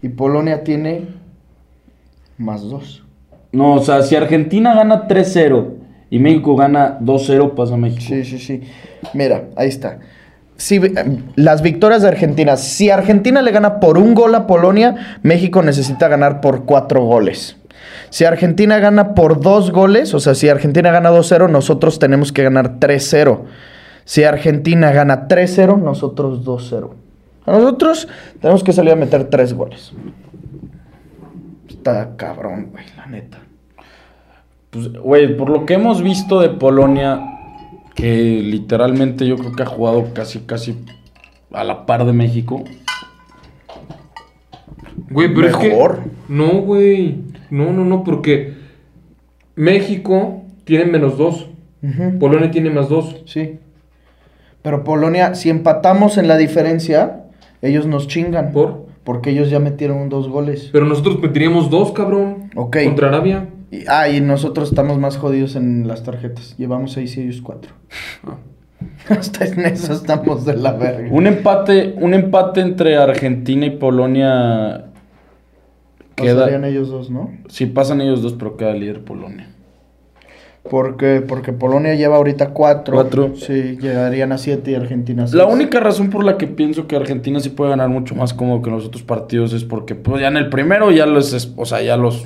Y Polonia tiene más 2.
No, o sea, si Argentina gana 3-0 y México gana 2-0, pasa México.
Sí, sí, sí. Mira, ahí está. Si, eh, las victorias de Argentina. Si Argentina le gana por un gol a Polonia, México necesita ganar por cuatro goles. Si Argentina gana por dos goles, o sea, si Argentina gana 2-0, nosotros tenemos que ganar 3-0. Si Argentina gana 3-0, nosotros 2-0. A Nosotros tenemos que salir a meter tres goles. Está cabrón, güey, la neta.
Pues, güey, por lo que hemos visto de Polonia, que literalmente yo creo que ha jugado casi, casi a la par de México.
Güey, pero es
Mejor.
que. No, güey. No, no, no, porque México tiene menos dos. Polonia tiene más dos.
Sí. Pero Polonia, si empatamos en la diferencia, ellos nos chingan.
¿Por?
Porque ellos ya metieron dos goles.
Pero nosotros meteríamos dos, cabrón.
Ok.
Contra Arabia.
Y, ah, y nosotros estamos más jodidos en las tarjetas. Llevamos seis y ellos cuatro.
Ah.
Hasta en eso estamos de la verga.
Un empate, un empate entre Argentina y Polonia
Pasarían
queda.
ellos dos, ¿no?
Sí, pasan ellos dos, pero queda líder Polonia.
Porque, porque Polonia lleva ahorita cuatro.
Cuatro.
Sí, llegarían a siete y Argentina a seis.
La única razón por la que pienso que Argentina sí puede ganar mucho más cómodo que en los otros partidos es porque pues ya en el primero ya los, o sea, ya los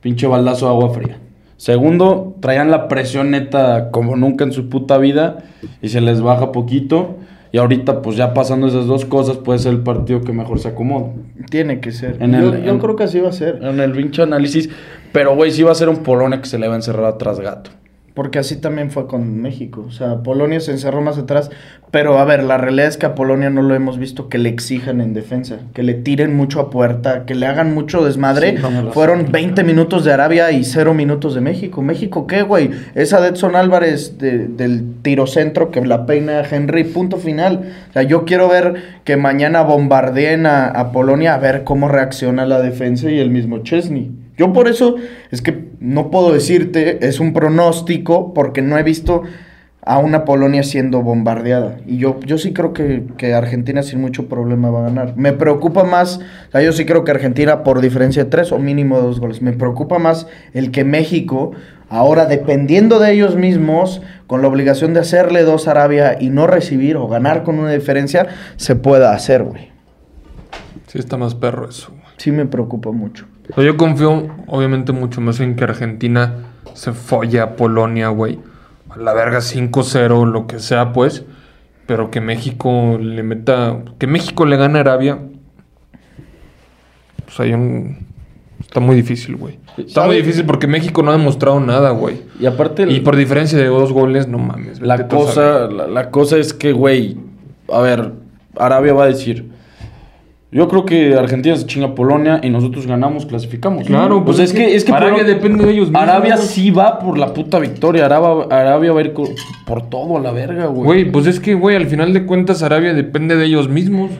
pinche baldazo de agua fría. Segundo, traían la presión neta como nunca en su puta vida y se les baja poquito. Y ahorita pues ya pasando esas dos cosas puede ser el partido que mejor se acomoda.
Tiene que ser.
En
yo
el-
yo
en-
creo que así va a ser.
En el pinche análisis. Pero güey, sí va a ser un Polonia que se le va a encerrar atrás gato.
Porque así también fue con México. O sea, Polonia se encerró más atrás. Pero a ver, la realidad es que a Polonia no lo hemos visto que le exijan en defensa. Que le tiren mucho a puerta. Que le hagan mucho desmadre.
Sí,
Fueron
sé.
20 minutos de Arabia y 0 minutos de México. ¿México qué, güey? Esa de Edson Álvarez de- del tiro centro que la peina Henry. Punto final. O sea, yo quiero ver que mañana bombardeen a, a Polonia a ver cómo reacciona la defensa y el mismo Chesney. Yo por eso es que no puedo decirte, es un pronóstico, porque no he visto a una Polonia siendo bombardeada. Y yo, yo sí creo que, que Argentina sin mucho problema va a ganar. Me preocupa más, o sea, yo sí creo que Argentina por diferencia de tres o mínimo de dos goles. Me preocupa más el que México, ahora dependiendo de ellos mismos, con la obligación de hacerle dos a Arabia y no recibir o ganar con una diferencia, se pueda hacer, güey.
Sí, está más perro eso, güey.
Sí me preocupa mucho.
O sea, yo confío, obviamente, mucho más en que Argentina se folle a Polonia, güey. A la verga 5-0, lo que sea, pues. Pero que México le meta. Que México le gane a Arabia. Pues hay un. Está muy difícil, güey. Está muy difícil porque México no ha demostrado nada, güey.
Y aparte... el-
Y por diferencia de dos goles, no mames.
La cosa, la, la cosa es que, güey, a ver, Arabia va a decir, yo creo que Argentina se chinga a Polonia y nosotros ganamos, clasificamos.
Claro,
pues,
pues
es que, es que
Arabia depende de ellos mismos.
Arabia sí va por la puta victoria. Arabia, Arabia va a ir por todo a la verga, güey.
Güey, pues es que, güey, al final de cuentas, Arabia depende de ellos mismos.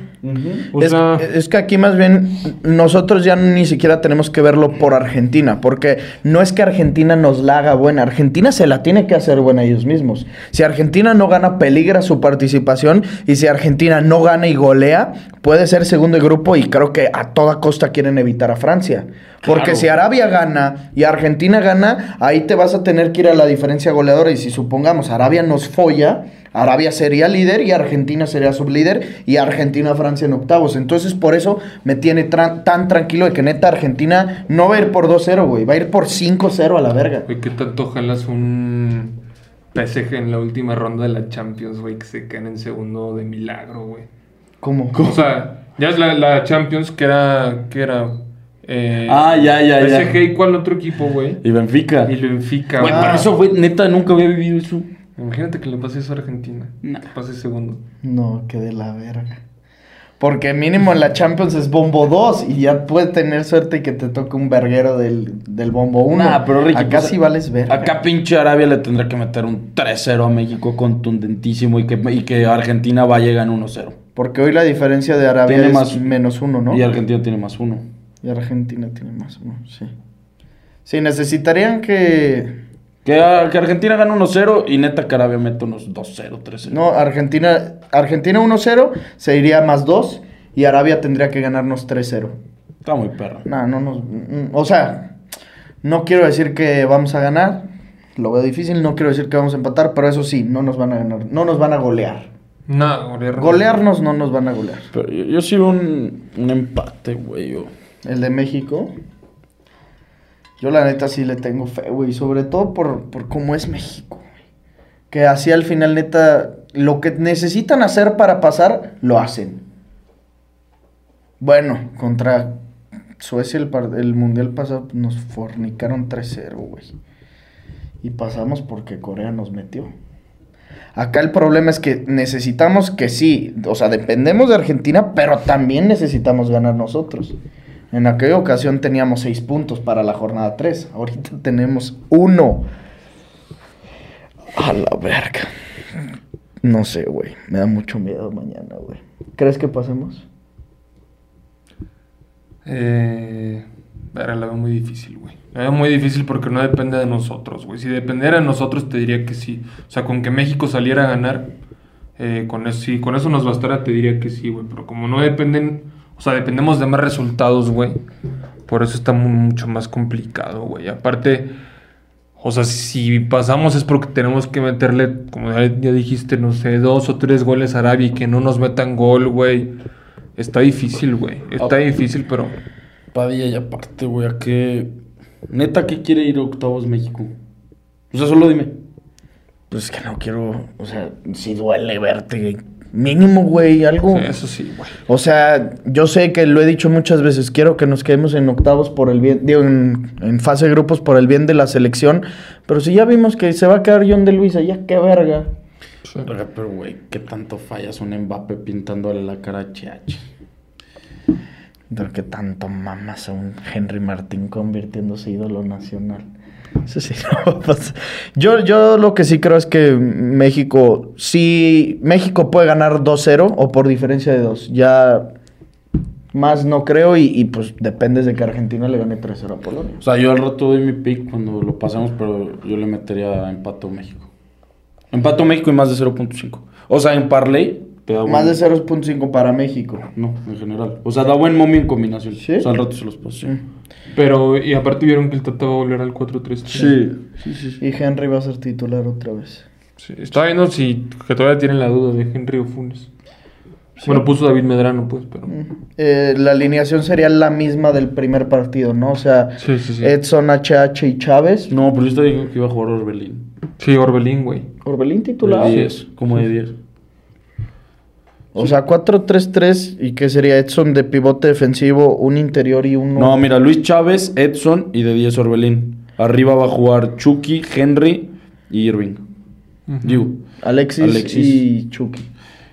O
es,
sea,
es que aquí más bien nosotros ya ni siquiera tenemos que verlo por Argentina, porque no es que Argentina nos la haga buena, Argentina se la tiene que hacer buena ellos mismos. Si Argentina no gana, peligra su participación, y si Argentina no gana y golea, puede ser segundo de grupo y creo que a toda costa quieren evitar a Francia. Porque
Claro.
si Arabia gana y Argentina gana, ahí te vas a tener que ir a la diferencia goleadora. Y si supongamos Arabia nos folla, Arabia sería líder y Argentina sería sublíder y Argentina-Francia en octavos. Entonces por eso me tiene tan tranquilo de que neta Argentina no va a ir por 2-0, güey. Va a ir por 5-0 a la verga.
Güey, ¿qué tanto jalas un PSG en la última ronda de la Champions, güey, que se caen en segundo de milagro, güey?
¿Cómo?
O sea, ya es la, la Champions que era, que era eh,
Ah, ya, ya, ya.
PSG y cuál otro equipo, güey.
Y Benfica.
Y Benfica,
Güey, pero eso, güey, neta, nunca había vivido eso.
Imagínate que le pase eso a Argentina.
Nah.
Que pase segundo.
No, que de la verga. Porque mínimo en la Champions es bombo 2 y ya puedes tener suerte y que te toque un verguero del, del bombo 1.
Nah, pero Ricky,
Acá
pues,
sí vales verga.
Acá pinche Arabia le tendrá que meter un 3-0 a México contundentísimo y que, y que Argentina vaya y gane 1-0.
Porque hoy la diferencia de Arabia
Tiene
es
más-
menos uno, ¿no?
Y Argentina tiene más uno.
Y Argentina tiene más uno, sí. Sí, necesitarían que...
Que, a- que Argentina gana 1-0 y neta que Arabia mete unos 2-0, 3-0.
No, Argentina, Argentina 1-0, se iría más 2 y Arabia tendría que ganarnos 3-0.
Está muy perro.
No, no nos. mm, O sea, no quiero decir que vamos a ganar. Lo veo difícil. No quiero decir que vamos a empatar. Pero eso sí, no nos van a ganar. No nos van a golear.
No, golear.
Golearnos no nos van a golear.
Pero yo, yo sí veo un, un empate, güey. yo.
El de México. Yo la neta sí le tengo fe, güey. Sobre todo por, por cómo es México, güey. Que así al final, neta, lo que necesitan hacer para pasar, lo hacen. Bueno, contra Suecia el, par- el mundial pasado nos fornicaron 3-0, güey. Y pasamos porque Corea nos metió. Acá el problema es que necesitamos que sí, o sea, dependemos de Argentina, pero también necesitamos ganar nosotros. En aquella ocasión teníamos 6 puntos para la jornada 3, ahorita tenemos uno. A la verga. No sé, güey, me da mucho miedo mañana, güey. ¿Crees que pasemos?
Eh, verga, la veo muy difícil, güey. Veo muy difícil porque no depende de nosotros, güey. Si dependiera de nosotros, te diría que sí. O sea, con que México saliera a ganar, eh, con eso, sí, con eso nos bastara, te diría que sí, güey. Pero como no dependen, o sea, dependemos de más resultados, güey. Por eso está mu- mucho más complicado, güey. Aparte, o sea, si pasamos es porque tenemos que meterle, como ya, ya dijiste, no sé, dos o tres goles a Arabia y que no nos metan gol, güey. Está difícil, güey. Está
Oh.
difícil, pero...
Padilla y aparte, güey, ¿a qué? Neta, ¿qué quiere ir a octavos México? O sea, solo dime.
Pues es que no quiero, o sea, si duele verte, mínimo, güey, algo.
Sí, eso sí, güey.
O sea, yo sé que lo he dicho muchas veces, quiero que nos quedemos en octavos por el bien, digo, en, en fase de grupos por el bien de la selección, pero si ya vimos que se va a quedar John de Luisa, ya qué verga.
Verga, Pero, güey, ¿qué tanto fallas un Mbappé pintándole la cara a Chiachi?
De que tanto mamas a un Henry Martín convirtiéndose ídolo nacional. Eso sí no a pasar. Yo, yo lo que sí creo es que México, sí, México puede ganar 2-0 o por diferencia de 2. Ya más no creo y, y, pues depende de que Argentina le gane 3-0 a Polonia.
O sea, yo al rato doy mi pick cuando lo pasemos, pero yo le metería empato México. Empato México y más de 0.5. O sea, en parlay te da
Más
buen-
de 0.5 para México.
No, en general. O sea, da buen momio en combinación.
¿Sí?
O sea, al rato se los paso. sí.
Pero, y aparte vieron que el Tata va a volver al 4-3.
Sí, sí, sí. sí.
Y Henry va a ser titular otra vez.
Sí, Estaba viendo si que todavía tienen la duda de Henry o Funes. Bueno, puso David Medrano, pues, pero...
Eh, la alineación sería la misma del primer partido, ¿no? O sea,
Sí, sí, sí.
Edson, HH y Chávez.
No, pero yo estaba diciendo que iba a jugar Orbelín.
Sí, Orbelín, güey.
Orbelín titular.
De 10, como de 10.
O sea, 4-3-3 y qué sería Edson de pivote defensivo, un interior y uno.
No, mira, Luis Chávez, Edson y de 10 Orbelín. Arriba va a jugar Chucky, Henry y Irving. Digo,
Alexis,
Alexis.
y Chucky.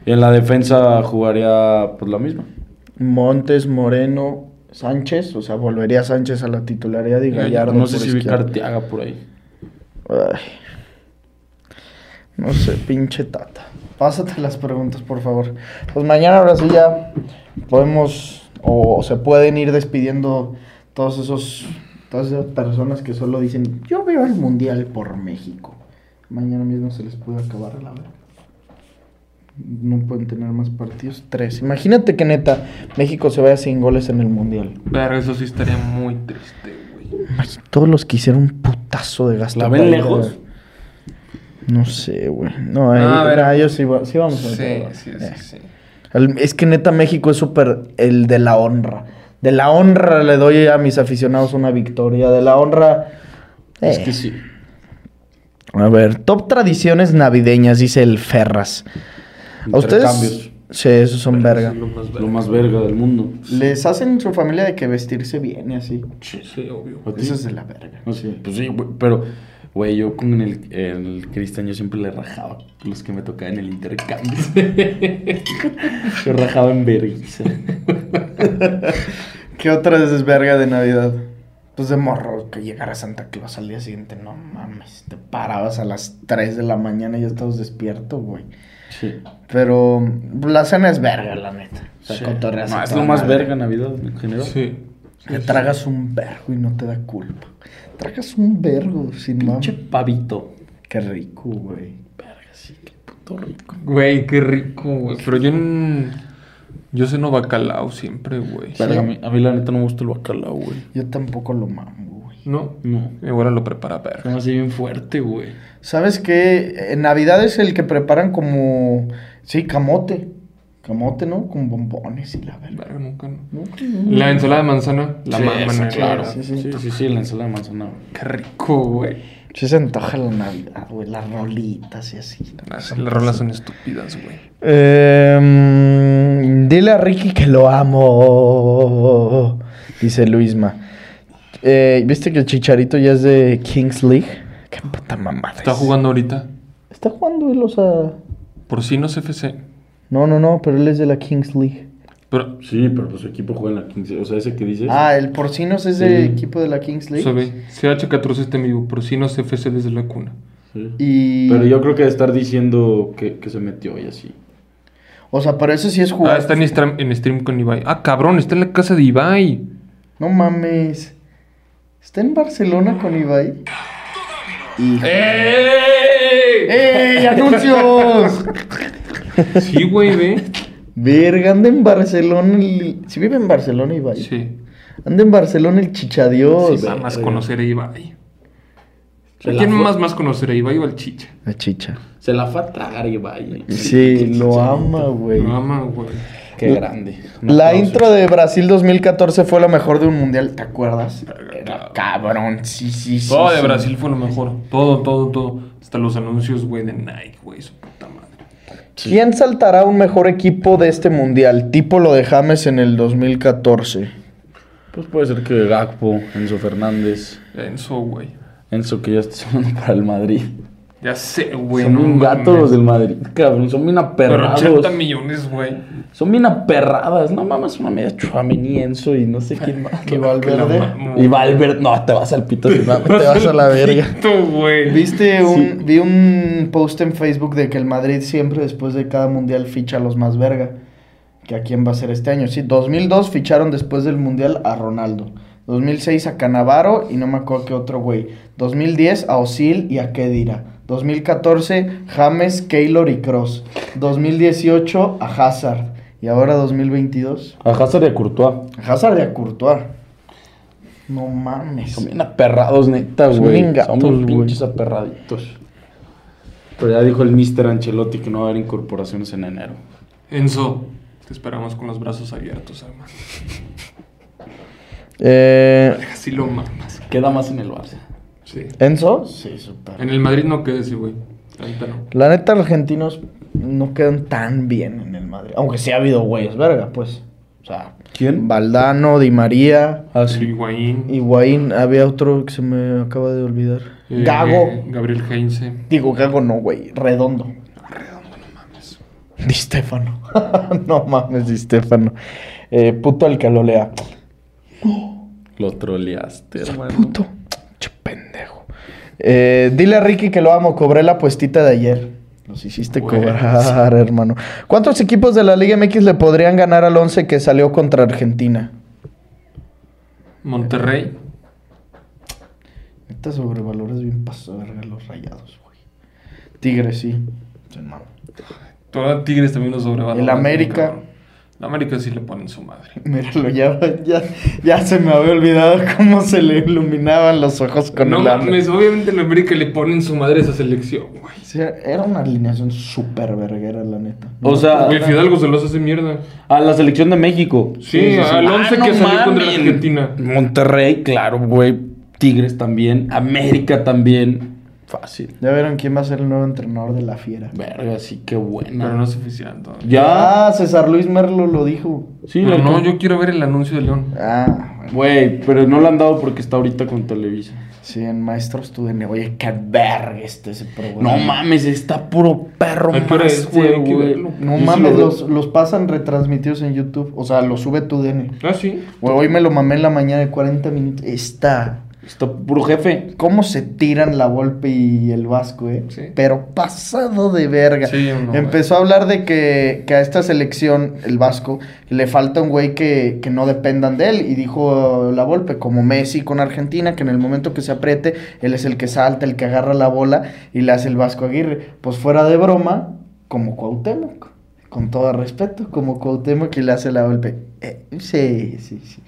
y en la defensa jugaría pues la misma.
Montes, Moreno, Sánchez, o sea, volvería Sánchez a la titularidad
ya,
Gallardo.
no sé
por
si vi. Carteaga por ahí.
Ay. No sé, pinche tata. Pásate las preguntas, por favor. Pues mañana ahora sí ya podemos o se pueden ir despidiendo todos esos todas esas personas que solo dicen, "Yo veo el mundial por México." Mañana mismo se les puede acabar la verdad. No pueden tener más partidos. Tres. Imagínate que neta México se vaya sin goles en el mundial.
Verga, eso sí estaría muy triste, güey.
Ay, Todos los que hicieron un putazo de gasto.
¿La ven lejos?
No sé, güey. No, eh,
Ah, a ver.
ah, ellos sí, va- sí vamos a
Sí,
meter,
sí,
eh.
sí, sí.
El- Es que neta México es súper el de la honra. De la honra le doy a mis aficionados una victoria. De la honra...
Es
eh.
que sí.
A ver, top tradiciones navideñas, dice el Ferras. ¿A ustedes? Sí, esos son verga.
Es lo más verga.
Lo más verga del mundo.
¿Les hacen su familia de que vestirse bien y así?
Sí, obvio.
¿A ti?
Eso es de la verga.
No sé, Pues sí, güey, pero, güey, yo con el, el Cristian yo siempre le rajaba los que me tocaban en el intercambio. yo rajaba en vergüenza.
¿Qué otra desverga de Navidad? Pues de morro, que llegara Santa Claus al día siguiente, no mames, te parabas a las 3 de la mañana y ya estabas despierto, güey.
Sí.
Pero la cena es verga, la neta. O sea,
Sí.
cotorreas
No, es lo más
madre.
verga Navidad en general.
Sí.
Te tragas un vergo y no te da culpa. Tragas un vergo sin
Pinche
mame.
pavito.
Qué rico, güey.
Verga, sí, qué puto rico.
Güey, qué rico, güey. Pero yo en... Yo ceno bacalao siempre, güey.
Verga, a, mí, a mí la neta no me gusta el bacalao, güey.
Yo tampoco lo mamo, güey.
¿No?
No.
Mi abuela lo prepara verga.
Se me hace bien fuerte, güey.
¿Sabes qué? En Navidad es el que preparan como. Sí, camote. Camote, ¿no? Con bombones y la verdad.
Verga, nunca. no. La ensalada de manzana. La
Sí,
ma-
esa,
manera.
claro.
sí,
Sí
sí.
sí. sí, la ensalada de manzana. güey.
Qué rico, güey.
Sí se antoja la Navidad, güey. Las rolitas y así.
Las, las rolas son estúpidas, güey.
Em, dile a Ricky que lo amo. Dice Luisma. Eh, ¿Viste que el Chicharito ya es de Kings League? Qué puta mamada.
Está
es.
jugando ahorita.
Está jugando él, o sea.
Porcinos FC.
No, no, no, pero él es de la Kings League.
Pero,
Sí, pero pues su equipo juega en la 15. O sea, ese que dices.
Ah, el Porcinos es
Sí.
de equipo de la Kings League.
sabe, CH14 está en vivo. Porcinos FC desde la cuna.
Sí.
Y.
Pero yo creo que de estar diciendo que, que se metió y así.
O sea, pero ese sí es
Ah,
jugar.
está en stream, en stream con Ibai. Ah, cabrón, está en la casa de Ibai.
No mames. ¿Está en Barcelona con Ibai? Hijo.
¡Ey!
¡Ey! ¡Anuncios!
Sí, güey, ve.
Verga, anda en Barcelona el... ¿Sí vive en Barcelona Ibai?
Sí.
Anda en Barcelona el chichadios.
Sí, va más conocer a Ibai.
Se
¿A
la
quién
fue-
más más conocer a Ibai o al Chicha?
La chicha.
Se la fue a tragar Ibai.
Sí, lo ama, güey.
Lo ama, güey.
Qué grande. Un
La
aplauso.
intro de Brasil 2014 fue la mejor de un mundial, ¿te acuerdas? Era cabrón, sí, sí, sí.
Todo de
sí.
Brasil fue lo mejor. Todo, todo, todo. Hasta los anuncios, güey, de Nike, güey. Su puta madre.
¿Quién saltará un mejor equipo de este mundial? Tipo lo de James en el 2014.
Pues puede ser que Gakpo, Enzo Fernández,
Enzo, güey.
Enzo que ya está sonando para el Madrid.
Ya sé, güey.
son
no
un gato los del Madrid, cabrón. Son bien
Pero
aperrados.
80 millones, güey.
Son bien aperradas. No mames, una media Chouameni, Enzo y no sé quién más.
Y Valverde.
Y Valverde. No, te vas al pito. si no.
Te vas a la verga.
Tú, güey.
¿Viste un, vi un post en Facebook de que el Madrid siempre después de cada mundial ficha a los más verga. Que a quién va a ser este año. Sí, 2002 ficharon después del mundial a Ronaldo. 2006 a Canavaro y no me acuerdo qué otro güey. 2010 a Osil y a Kedira. 2014 James, Keylor y Cross. 2018 a Hazard. Y ahora 2022
A Hazard y a Courtois.
a Hazard y a Courtois. No mames.
Son bien aperrados, neta,
Son
güey.
gatos,
Son bien
güey.
pinches aperraditos. Pero ya dijo el Mr. Ancelotti que no va a haber incorporaciones en enero.
Enzo, te esperamos con los brazos abiertos, hermano.
Eh,
Así lo mamas.
Queda más en el Barça.
Sí.
¿Enzo? Sí, súper.
En el Madrid no quedes, sí, güey. No.
La neta, argentinos no quedan tan bien en el Madrid. Aunque sí ha habido güeyes, verga, pues. O sea,
¿Quién?
Valdano, Di María,
Ah,
Higuaín.
Higuaín. Había otro que se me acaba de olvidar.
eh,
Gago.
Gabriel Heinze.
Digo, Gago no, güey. Redondo.
Redondo, no mames.
Di Stefano. no mames, Di Stefano. Eh, puto al que lo lea.
Lo troleaste, hermano.
Puto. Che pendejo. Eh, dile a Ricky que lo amo. Cobré la puestita de ayer. Los hiciste cobrar, hermano. ¿Cuántos equipos de la Liga MX le podrían ganar al 11 que salió contra Argentina?
Monterrey.
Neta sobrevalores bien paso de verga los rayados, güey. Tigres, sí.
Toda Tigres también los sobrevalora.
El América.
La América sí le ponen su madre.
Míralo, ya, ya, ya se me había olvidado cómo se le iluminaban los ojos con
no
el hambre.
mames, obviamente el América le ponen su madre a esa selección, güey.
Sí, era una alineación súper verguera, la neta.
O sea,
Güey, Fidalgo se los hace mierda.
A la selección de México.
Sí, al
Ah,
11
no
que salió contra
mames.
Argentina.
Monterrey, claro, güey. Tigres también. América también. Fácil.
Ya vieron quién va a ser el nuevo entrenador de la fiera.
Verga, sí, qué buena.
Pero no es oficial todavía.
Ya.
Ah, César Luis Merlo lo dijo.
Sí,
Pero
lo
no, yo quiero ver el anuncio de León.
Ah, bueno.
Güey, pero no lo han dado porque está ahorita con Televisa.
Sí, en Maestros tu DN. Oye, qué verga este ese programa.
No mames, está puro perro
¿A qué hora es,
master,
güey?
No
Yo
mames, los, los pasan retransmitidos en YouTube. O sea, lo sube tu DN.
Ah, sí.
Güey, hoy me lo mamé en la mañana de 40 minutos. Está
Está puro jefe.
¿Cómo se tiran la Volpe y el Vasco, eh?
Sí.
Pero pasado de verga.
Sí, no,
Empezó a hablar de que, que a esta selección, el Vasco, le falta un güey que, que no dependan de él. Y dijo la Volpe, como Messi con Argentina, que en el momento que se apriete, él es el que salta, el que agarra la bola y le hace el Vasco Aguirre. Pues fuera de broma, como Cuauhtémoc. Con todo respeto, como Cuauhtémoc y le hace la Volpe. Eh, sí, sí, sí.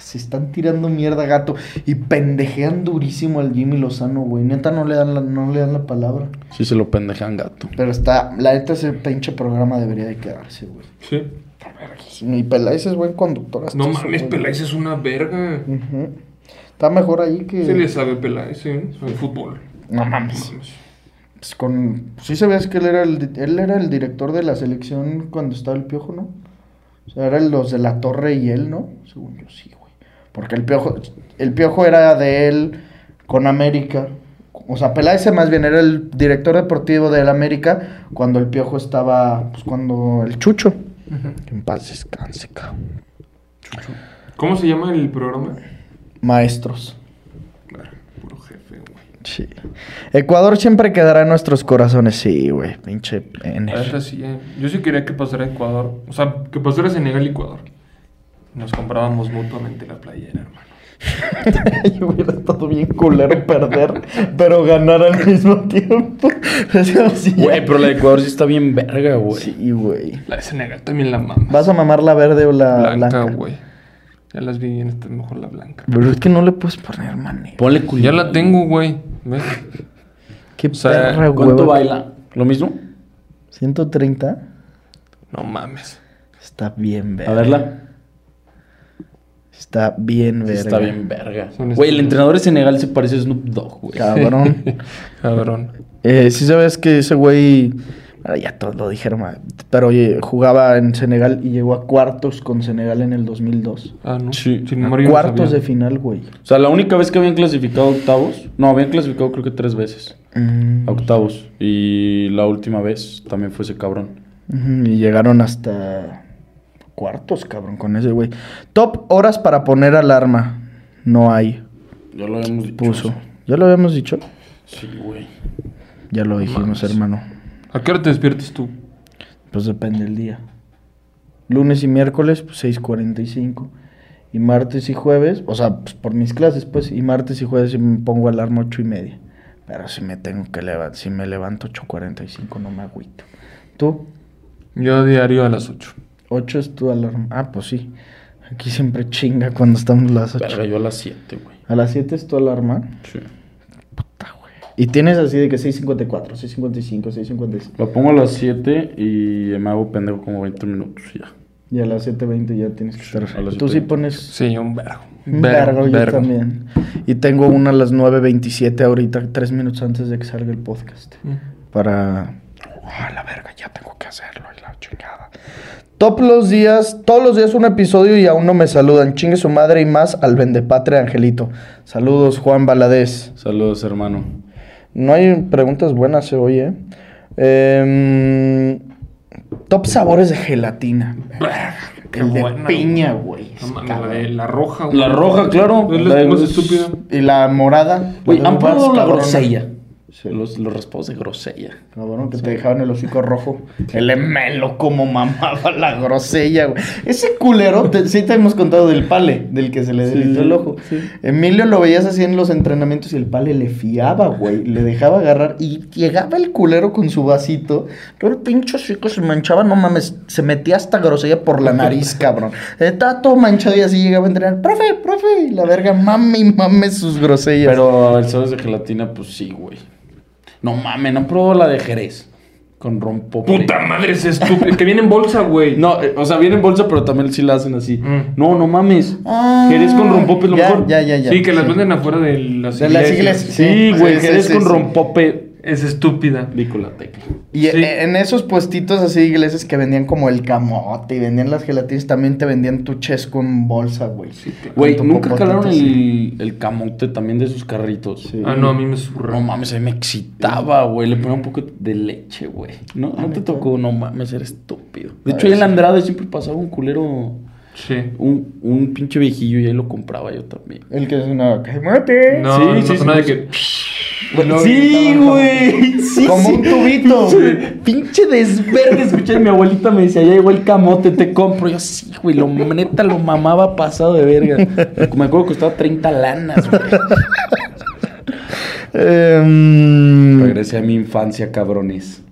Se están tirando mierda, gato. Y pendejean durísimo al Jimmy Lozano, güey. Neta, no le dan la, no le dan la palabra.
Sí se lo pendejan gato.
Pero está, la neta, ese pinche programa debería de quedarse, güey.
Sí.
Mi Peláez es buen conductor. hasta
No
eso,
mames,
güey.
Peláez es una verga.
Está mejor ahí que.
Se le sabe Peláez, sí, el fútbol.
No mames. Pues con... Sí sabías que él era el, él era el director de la selección cuando estaba el Piojo, ¿no? O sea, eran los de la Torre y él, ¿no? Según yo sí, güey. Porque el Piojo, el Piojo era de él con América. O sea, Peláez más bien era el director deportivo del América cuando el Piojo estaba, pues cuando el Chucho. En paz descanse, cabrón.
¿Cómo se llama el programa?
Maestros.
Claro, puro jefe, güey.
Sí. Ecuador siempre quedará en nuestros corazones, sí, güey. Pinche
eh. Yo sí quería que pasara Ecuador. O sea, que pasara Senegal y Ecuador. Nos comprábamos mutuamente la playera, hermano.
Yo hubiera estado bien culero perder, pero ganar al mismo tiempo.
Güey, pero la de Ecuador sí está bien verga, güey.
Sí, güey.
La de Senegal también la mama.
¿Vas a mamar la verde o la
blanca,
blanca?
güey. Ya las vi en esta mejor la blanca.
Pero es que no le puedes poner manera.
Ponle culo.
Ya la tengo, güey. ¿Ves?
Qué
O sea,
perra,
¿Cuánto
güey.
baila? ¿Lo mismo?
130.
No mames.
Está bien verga.
A verla.
Está bien verga.
está bien verga. Güey, el entrenador de Senegal se parece a Snoop Dogg, güey.
Cabrón.
Cabrón.
Eh, sí sabes que ese güey, ah, ya todos lo dijeron, pero oye, jugaba en Senegal y llegó a cuartos con Senegal en el 2002.
Ah, no.
Sí.
Sin embargo, no
cuartos de final, güey.
O sea, la única vez que habían clasificado a octavos. No, habían clasificado creo que tres veces.
Mm,
A octavos. Y la última vez también fue ese cabrón.
y llegaron hasta cuartos, cabrón, con ese güey. Top horas para poner alarma. No hay.
Ya lo habíamos dicho.
Puso.
eso.
¿Ya lo habíamos dicho?
Sí, güey.
Ya lo dijimos, hermano.
¿A qué hora te despiertas tú?
Pues depende del día. Lunes y miércoles, pues 6.45. Y martes y jueves, o sea, pues por mis clases, pues, y martes y jueves me pongo alarma ocho y media. Pero si me tengo que levantar, si me levanto 8.45 no me agüito. ¿Tú?
Yo diario a las 8.
8 es tu alarma. Ah, pues sí. Aquí siempre chinga cuando estamos las 8.
Verga, yo a las 7, güey.
A las 7 es tu alarma.
Sí.
Puta, güey. Y tienes así de que 6.54, 6.55, 6.56.
La pongo a las 7 y me hago pendejo como 20 minutos y ya.
Y a las 7.20 ya tienes que estar.
a las
Tú sí
7:20.
pones
Sí, un vergo.
Un vergo, yo también. Y tengo una a las 9.27 ahorita, tres minutos antes de que salga el podcast.
Mm.
Para... Ah, la verga, ya tengo que hacerlo, y la chingada. Top los días, todos los días un episodio y aún no me saludan. Chingue su madre y más al vendepatria Angelito. Saludos, Juan Valadez.
Saludos, hermano.
No hay preguntas buenas hoy, ¿eh? Em, top sabores de gelatina.
Qué
el de
buena,
piña,
güey. la, la roja, güey.
La roja, claro.
Es
La
la estúpida.
Y la morada.
Güey, ¿han probado la grosella?
Sí.
Los, los raspados de grosella.
Cabrón, que te dejaban el hocico rojo. El emelo como mamaba la grosella, güey. Ese culero, te- sí te hemos contado del pale, del que se le
Sí,
deslizó el ojo.
sí.
Emilio lo veías así en los entrenamientos y el pale le fiaba, güey. Le dejaba agarrar y llegaba el culero con su vasito. Todo el pinche hocico se manchaba, no mames. Se metía hasta grosella por la nariz, cabrón. Estaba todo manchado y así llegaba a entrenar. Profe, profe. Y la verga, mame y mame sus grosellas.
Pero el sabes de gelatina, pues sí, güey. No mames, no probó la de Jerez. Con rompope.
Puta madre, es estúpido. que viene en bolsa, güey.
No, eh, o sea, viene en bolsa, pero también sí la hacen así.
Mm.
No, no mames.
Ah,
Jerez con rompope es lo
ya,
mejor.
Ya, ya, ya.
sí, que las venden afuera de las
De las iglesias.
Sí, güey,
Sí, sí,
Jerez
sí,
con
sí.
rompope.
Es estúpida.
Di con la tecla.
Y
Sí.
en esos puestitos así ingleses que vendían como el camote y vendían las gelatinas, también te vendían tu chesco en bolsa, güey.
Güey,
Con tu
¿nunca calaron el, el camote también de sus carritos?
Sí.
Ah, no, a mí me surra.
No mames, a mí me excitaba, güey. Le ponía un poco de leche, güey. No, no te tocó, no mames, eres estúpido. De hecho, ahí en la Andrade siempre pasaba un culero
Sí.
Un, un pinche viejillo y ahí lo compraba yo también.
El que es una... ¡Cállate!
No,
Sí,
no,
sí, sí,
nada de
sí.
que.
Bueno,
sí, güey. Sí,
Como
sí.
un tubito.
Pinche, pinche desvergue. Escuché, mi abuelita me decía, ya llegó el camote, te compro. Yo, sí, güey, lo neta lo mamaba pasado de verga. Me acuerdo que costaba 30 lanas, güey.
Em,
Regresé a mi infancia, cabrones.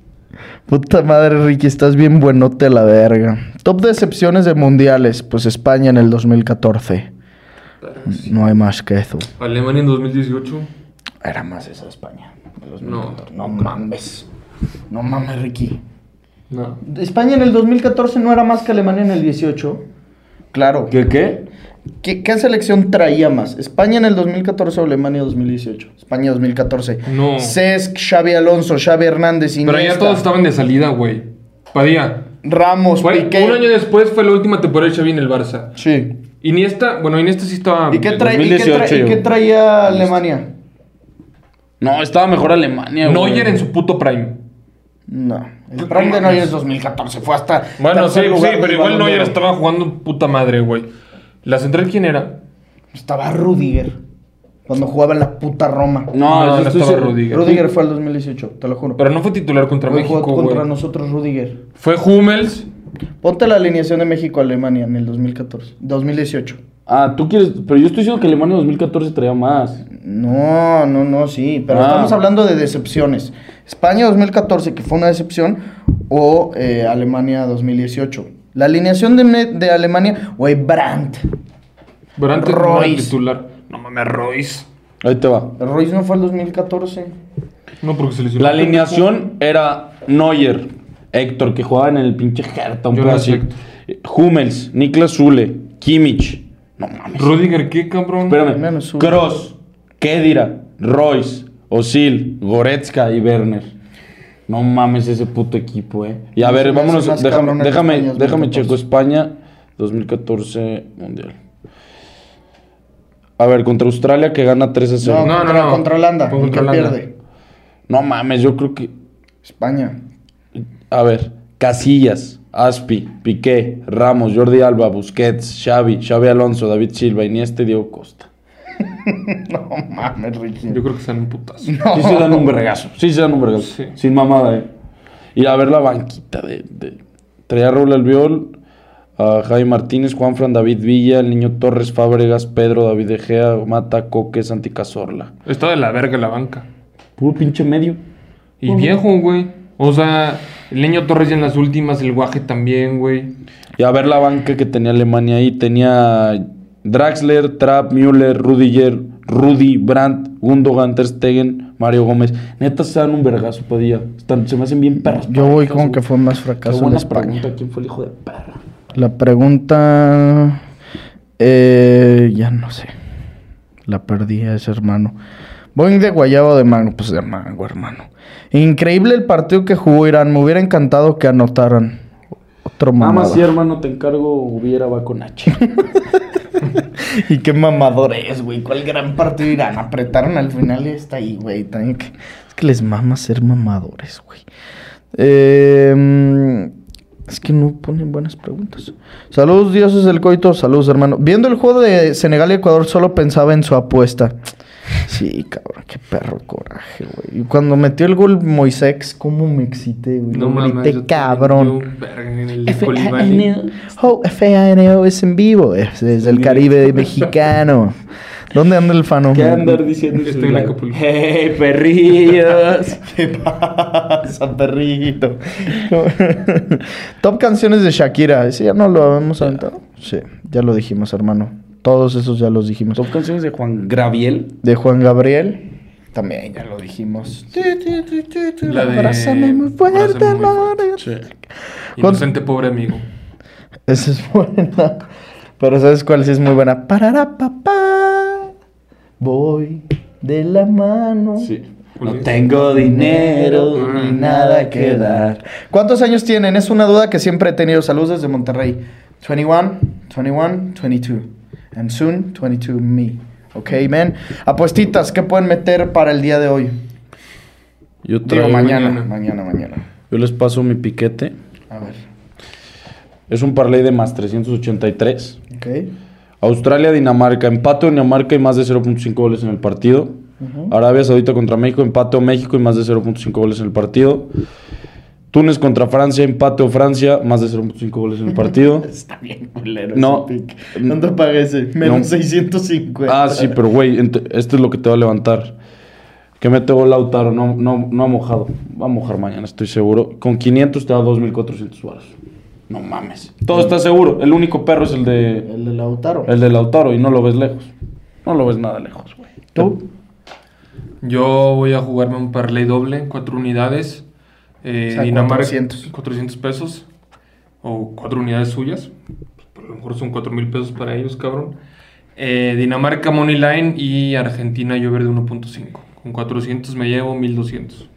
Puta madre, Ricky, estás bien buenote a la verga. Top decepciones de mundiales. Pues España en el 2014. No hay más que eso.
Alemania en 2018.
Era más esa España. de
No.
2014. No mames. No mames, Ricky.
No.
España en el 2014 no era más que Alemania en el 18. Claro.
¿Qué, qué?
¿Qué, qué selección traía más? ¿España en el 2014 o Alemania 2018? España 2014.
No.
Cesc, Xavi Alonso, Xavi Hernández, Iniesta,
Pero ya todos estaban de salida, güey. Padilla.
Ramos,
Fue,
Piqué.
un año después fue la última temporada de Xavi en el Barça.
Sí.
Iniesta, bueno, Iniesta sí estaba.
¿Y qué, trae- y qué
2018
trae- y qué traía Alemania?
No, estaba mejor Alemania, güey.
Neuer en su puto prime.
No. El prime de Neuer es 2014. Fue hasta.
Bueno, sí, sí, pero igual Neuer estaba jugando puta madre, güey. ¿La central quién era?
Estaba Rudiger. Cuando jugaba en la puta Roma.
No,
No, estaba. Rudiger.
Rudiger fue el 2018, te lo juro.
Pero no fue titular contra
Fue
México,
jugó contra
güey.
nosotros Rudiger.
Fue Hummels.
Ponte la alineación de México-Alemania en el 2014. 2018.
Ah, tú quieres. Pero yo estoy diciendo que Alemania 2014 traía más.
No, no, no, sí. Pero
Ah.
estamos hablando de decepciones. España 2014, que fue una decepción, o eh, Alemania 2018. La alineación de, de Alemania, güey, Brandt.
Pero antes no
Royce.
titular. No mames, Royce.
Ahí te va.
Royce no fue el 2014.
No, porque se lesionó.
La alineación era Neuer, Héctor, que jugaba en el pinche Hertha, un
Yo
así. Hummels, Niklas Zule, Kimmich. No mames.
Rudiger, ¿qué, cabrón?
Espérame. Kroos, Kedira, Royce, Osil, Goretzka y Werner. No mames ese puto equipo, eh. Y a
No,
ver, vámonos. Déjame, déjame,
España
déjame
2014.
checo España 2014 Mundial. A ver, contra Australia que gana 3 a 0.
No,
No, no,
contra,
no.
contra Holanda.
Contra
que pierde.
No mames, yo creo que.
España.
A ver, Casillas, Aspi, Piqué, Ramos, Jordi Alba, Busquets, Xavi, Xavi Alonso, David Silva, Iniesta y Diego Costa.
No mames, Ricky.
Yo creo que están un putazo.
Sí se dan un vergazo, sí se dan un vergazo.
Sí.
Sin mamada, eh. Y a ver la banquita de... de... Traía a Raúl Albiol, a Javi Martínez, Juanfran, David Villa, el niño Torres, Fábregas, Pedro, David Egea, Mata, Coque, Santi Cazorla.
Está de la verga la banca.
Puro pinche medio.
Y viejo, güey. O sea, el niño Torres ya en las últimas, el guaje también, güey.
Y a ver la banca que tenía Alemania ahí. Tenía Draxler, Trapp, Müller, Rudiger, Rudy, Brandt, Gundogan, Ter Stegen, Mario Gómez. Neta se dan un vergazo, podía. Están, se me hacen bien perros.
Yo voy con que fue más
Qué
fracaso en España.
pregunta. ¿Quién fue el hijo de perra?
La pregunta. Eh, ya no sé. La perdí a ese hermano. Boeing de guayabo de mango. Pues de mango, hermano. Increíble el partido que jugó Irán. Me hubiera encantado que anotaran. Otro mamador.
sí, hermano, te encargo, hubiera va con H.
y qué mamador es, güey. ¿Cuál gran partido Irán? Apretaron al final y está ahí, güey. Que- Es que les mama ser mamadores, güey. Eh, es que no ponen buenas preguntas. Saludos, dioses del coito. Saludos, hermano. Viendo el juego de Senegal y Ecuador, solo pensaba en su apuesta. Sí, cabrón, qué perro coraje, güey. Y cuando metió el gol Moisés, cómo me excité, güey.
No
Lo
mames.
cabrón. F-A-N-O Oh, F-A-N-O es en vivo, es desde el Caribe mexicano. ¿Dónde anda el fano?
¿Qué andar diciendo?
Estoy en Acapulco.
¡Hey, perrillos!
¿Qué pasa, perrito? Top canciones de Shakira. ¿Ese ya no lo habíamos aventado? Sí, ya lo dijimos, hermano. Todos esos ya los dijimos.
Top canciones de Juan Graviel.
De Juan Gabriel. También ya lo dijimos.
La de
Abrázame muy fuerte,
Abrázame muy
amor.
Inocente pobre amigo.
Esa es buena. Pero ¿sabes cuál sí es muy buena? Parará, papá. Voy de la mano.
Sí.
¿Cuál
No tengo dinero
Ni nada que dar. ¿Cuántos años tienen? Es una duda que siempre he tenido. Saludos desde Monterrey. 21, 21, 22. And soon, 22 me. Ok, man. Apuestitas, ¿qué pueden meter para el día de hoy?
Yo
Digo,
traigo
mañana.
mañana.
Mañana, mañana.
Yo les paso mi piquete.
A ver.
Es un parlay de más 383.
Ok.
Australia, Dinamarca, empate Dinamarca y más de 0.5 goles en el partido. Arabia Saudita contra México, empate México y más de 0.5 goles en el partido. Túnez contra Francia, empate o Francia, más de 0.5 goles en el partido.
Está bien culero
No.
ese pick. ¿Cuánto paga ese? Menos
No.
650.
Ah, sí, pero güey, esto es lo que te va a levantar. Que mete gol Lautaro, no, no, no ha mojado. Va a mojar mañana, estoy seguro. Con 500 te da 2.400 baros. No mames. Todo está seguro. El único perro es el de,
El de Lautaro.
el de Lautaro y no lo ves lejos. No lo ves nada lejos, güey.
¿Tú?
Yo voy a jugarme un parlay doble, cuatro unidades. Eh,
O sea,
Dinamarca,
400.
400 pesos. O cuatro unidades suyas. Pues, a lo mejor son 4 mil pesos para ellos, cabrón. Eh, Dinamarca Money Line y Argentina Llover de 1.5. Con 400 me llevo 1200.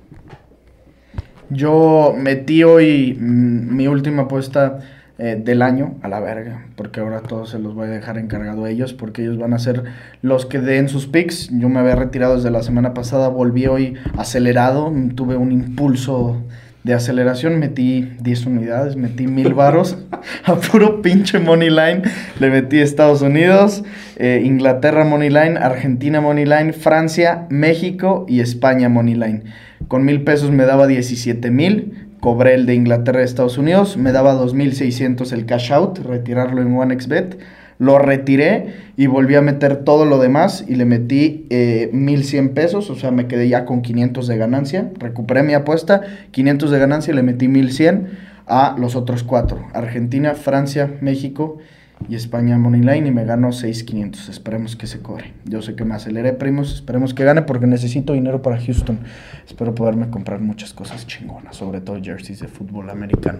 Yo metí hoy mm, mi última apuesta eh, del año a la verga, porque ahora todos se los voy a dejar encargado a ellos, porque ellos van a ser los que den sus picks. Yo me había retirado desde la semana pasada, volví hoy acelerado, tuve un impulso de aceleración, metí 10 unidades, metí mil varos a puro pinche money line, le metí Estados Unidos, eh, Inglaterra money line, Argentina money line, Francia, México y España money line. Con mil pesos me daba 17 mil. Cobré el de Inglaterra Estados Unidos. Me daba 2.600 el cash out, retirarlo en OneXBet. Lo retiré y volví a meter todo lo demás y le metí eh, 1.100 pesos. O sea, me quedé ya con 500 de ganancia. Recuperé mi apuesta, 500 de ganancia le metí 1.100 a los otros cuatro. Argentina, Francia, México y España Moneyline y me ganó 6.500. Esperemos que se cobre. Yo sé que me aceleré, primos. Esperemos que gane porque necesito dinero para Houston. Espero poderme comprar muchas cosas chingonas, sobre todo jerseys de fútbol americano.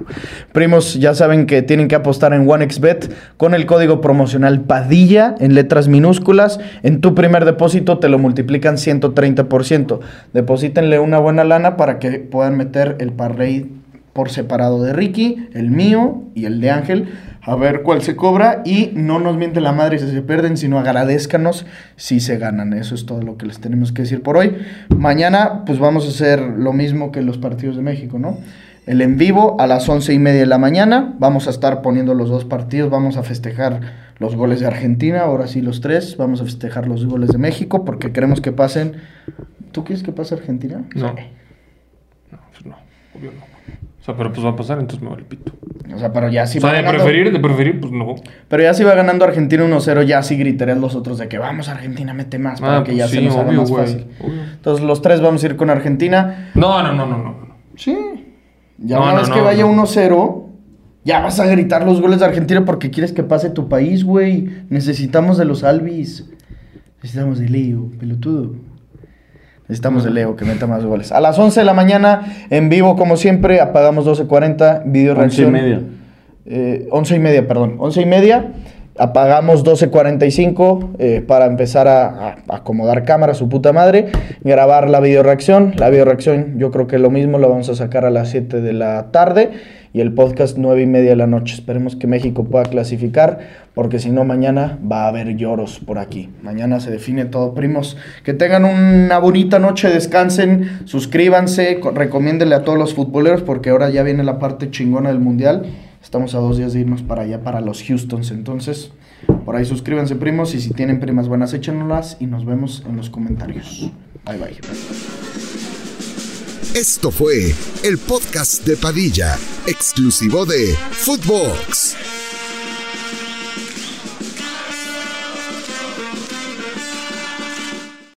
Primos, ya saben que tienen que apostar en OneXBet con el código promocional Padilla en letras minúsculas. En tu primer depósito te lo multiplican 130%. Deposítenle una buena lana para que puedan meter el parlay por separado de Ricky, el mío y el de Ángel, a ver cuál se cobra y no nos mienten la madre si se pierden, sino agradezcanos si se ganan. Eso es todo lo que les tenemos que decir por hoy. Mañana pues vamos a hacer lo mismo que los partidos de México, ¿no? El en vivo a las once y media de la mañana. Vamos a estar poniendo los dos partidos. Vamos a festejar los goles de Argentina. Ahora sí los tres. Vamos a festejar los goles de México porque queremos que pasen. ¿Tú quieres que pase Argentina?
No. No, pues no, obvio no. O sea, pero pues va a pasar, entonces me vale pito.
O sea, pero ya sí
o sea,
va
de
ganando-
preferir, de preferir, pues no.
Pero ya si va ganando Argentina 1-0, ya sí gritarían los otros de que vamos Argentina, mete más para
Ah,
que
pues
ya
sí,
se nos haga
obvio,
más
güey,
fácil.
obvio.
Entonces los tres vamos a ir con Argentina.
No, no, no, no, no.
Sí. Ya
No,
una
no,
vez
no,
que vaya
no.
1-0, ya vas a gritar los goles de Argentina porque quieres que pase tu país, güey. Necesitamos de los Alvis. Necesitamos de Leo, pelotudo. Necesitamos de Leo que meta más goles. A las 11 de la mañana, en vivo como siempre, apagamos 12.40, video
Once y
reacción.
media.
Eh, 11 y media, perdón. 11 y media. Apagamos 12.45 eh, para empezar a, a acomodar cámara, su puta madre. Grabar la video reacción. La video reacción, yo creo que lo mismo lo vamos a sacar a las 7 de la tarde. Y el podcast 9 y media de la noche. Esperemos que México pueda clasificar. Porque si no, mañana va a haber lloros por aquí. Mañana se define todo, primos. Que tengan una bonita noche, descansen, suscríbanse, co- recomiéndenle a todos los futboleros. Porque ahora ya viene la parte chingona del mundial. Estamos a dos días de irnos para allá, para los Houstons. Entonces, por ahí suscríbanse, primos. Y si tienen primas buenas, échenlas. Y nos vemos en los comentarios. Bye, bye.
Esto fue el podcast de Padilla, exclusivo de Footbox.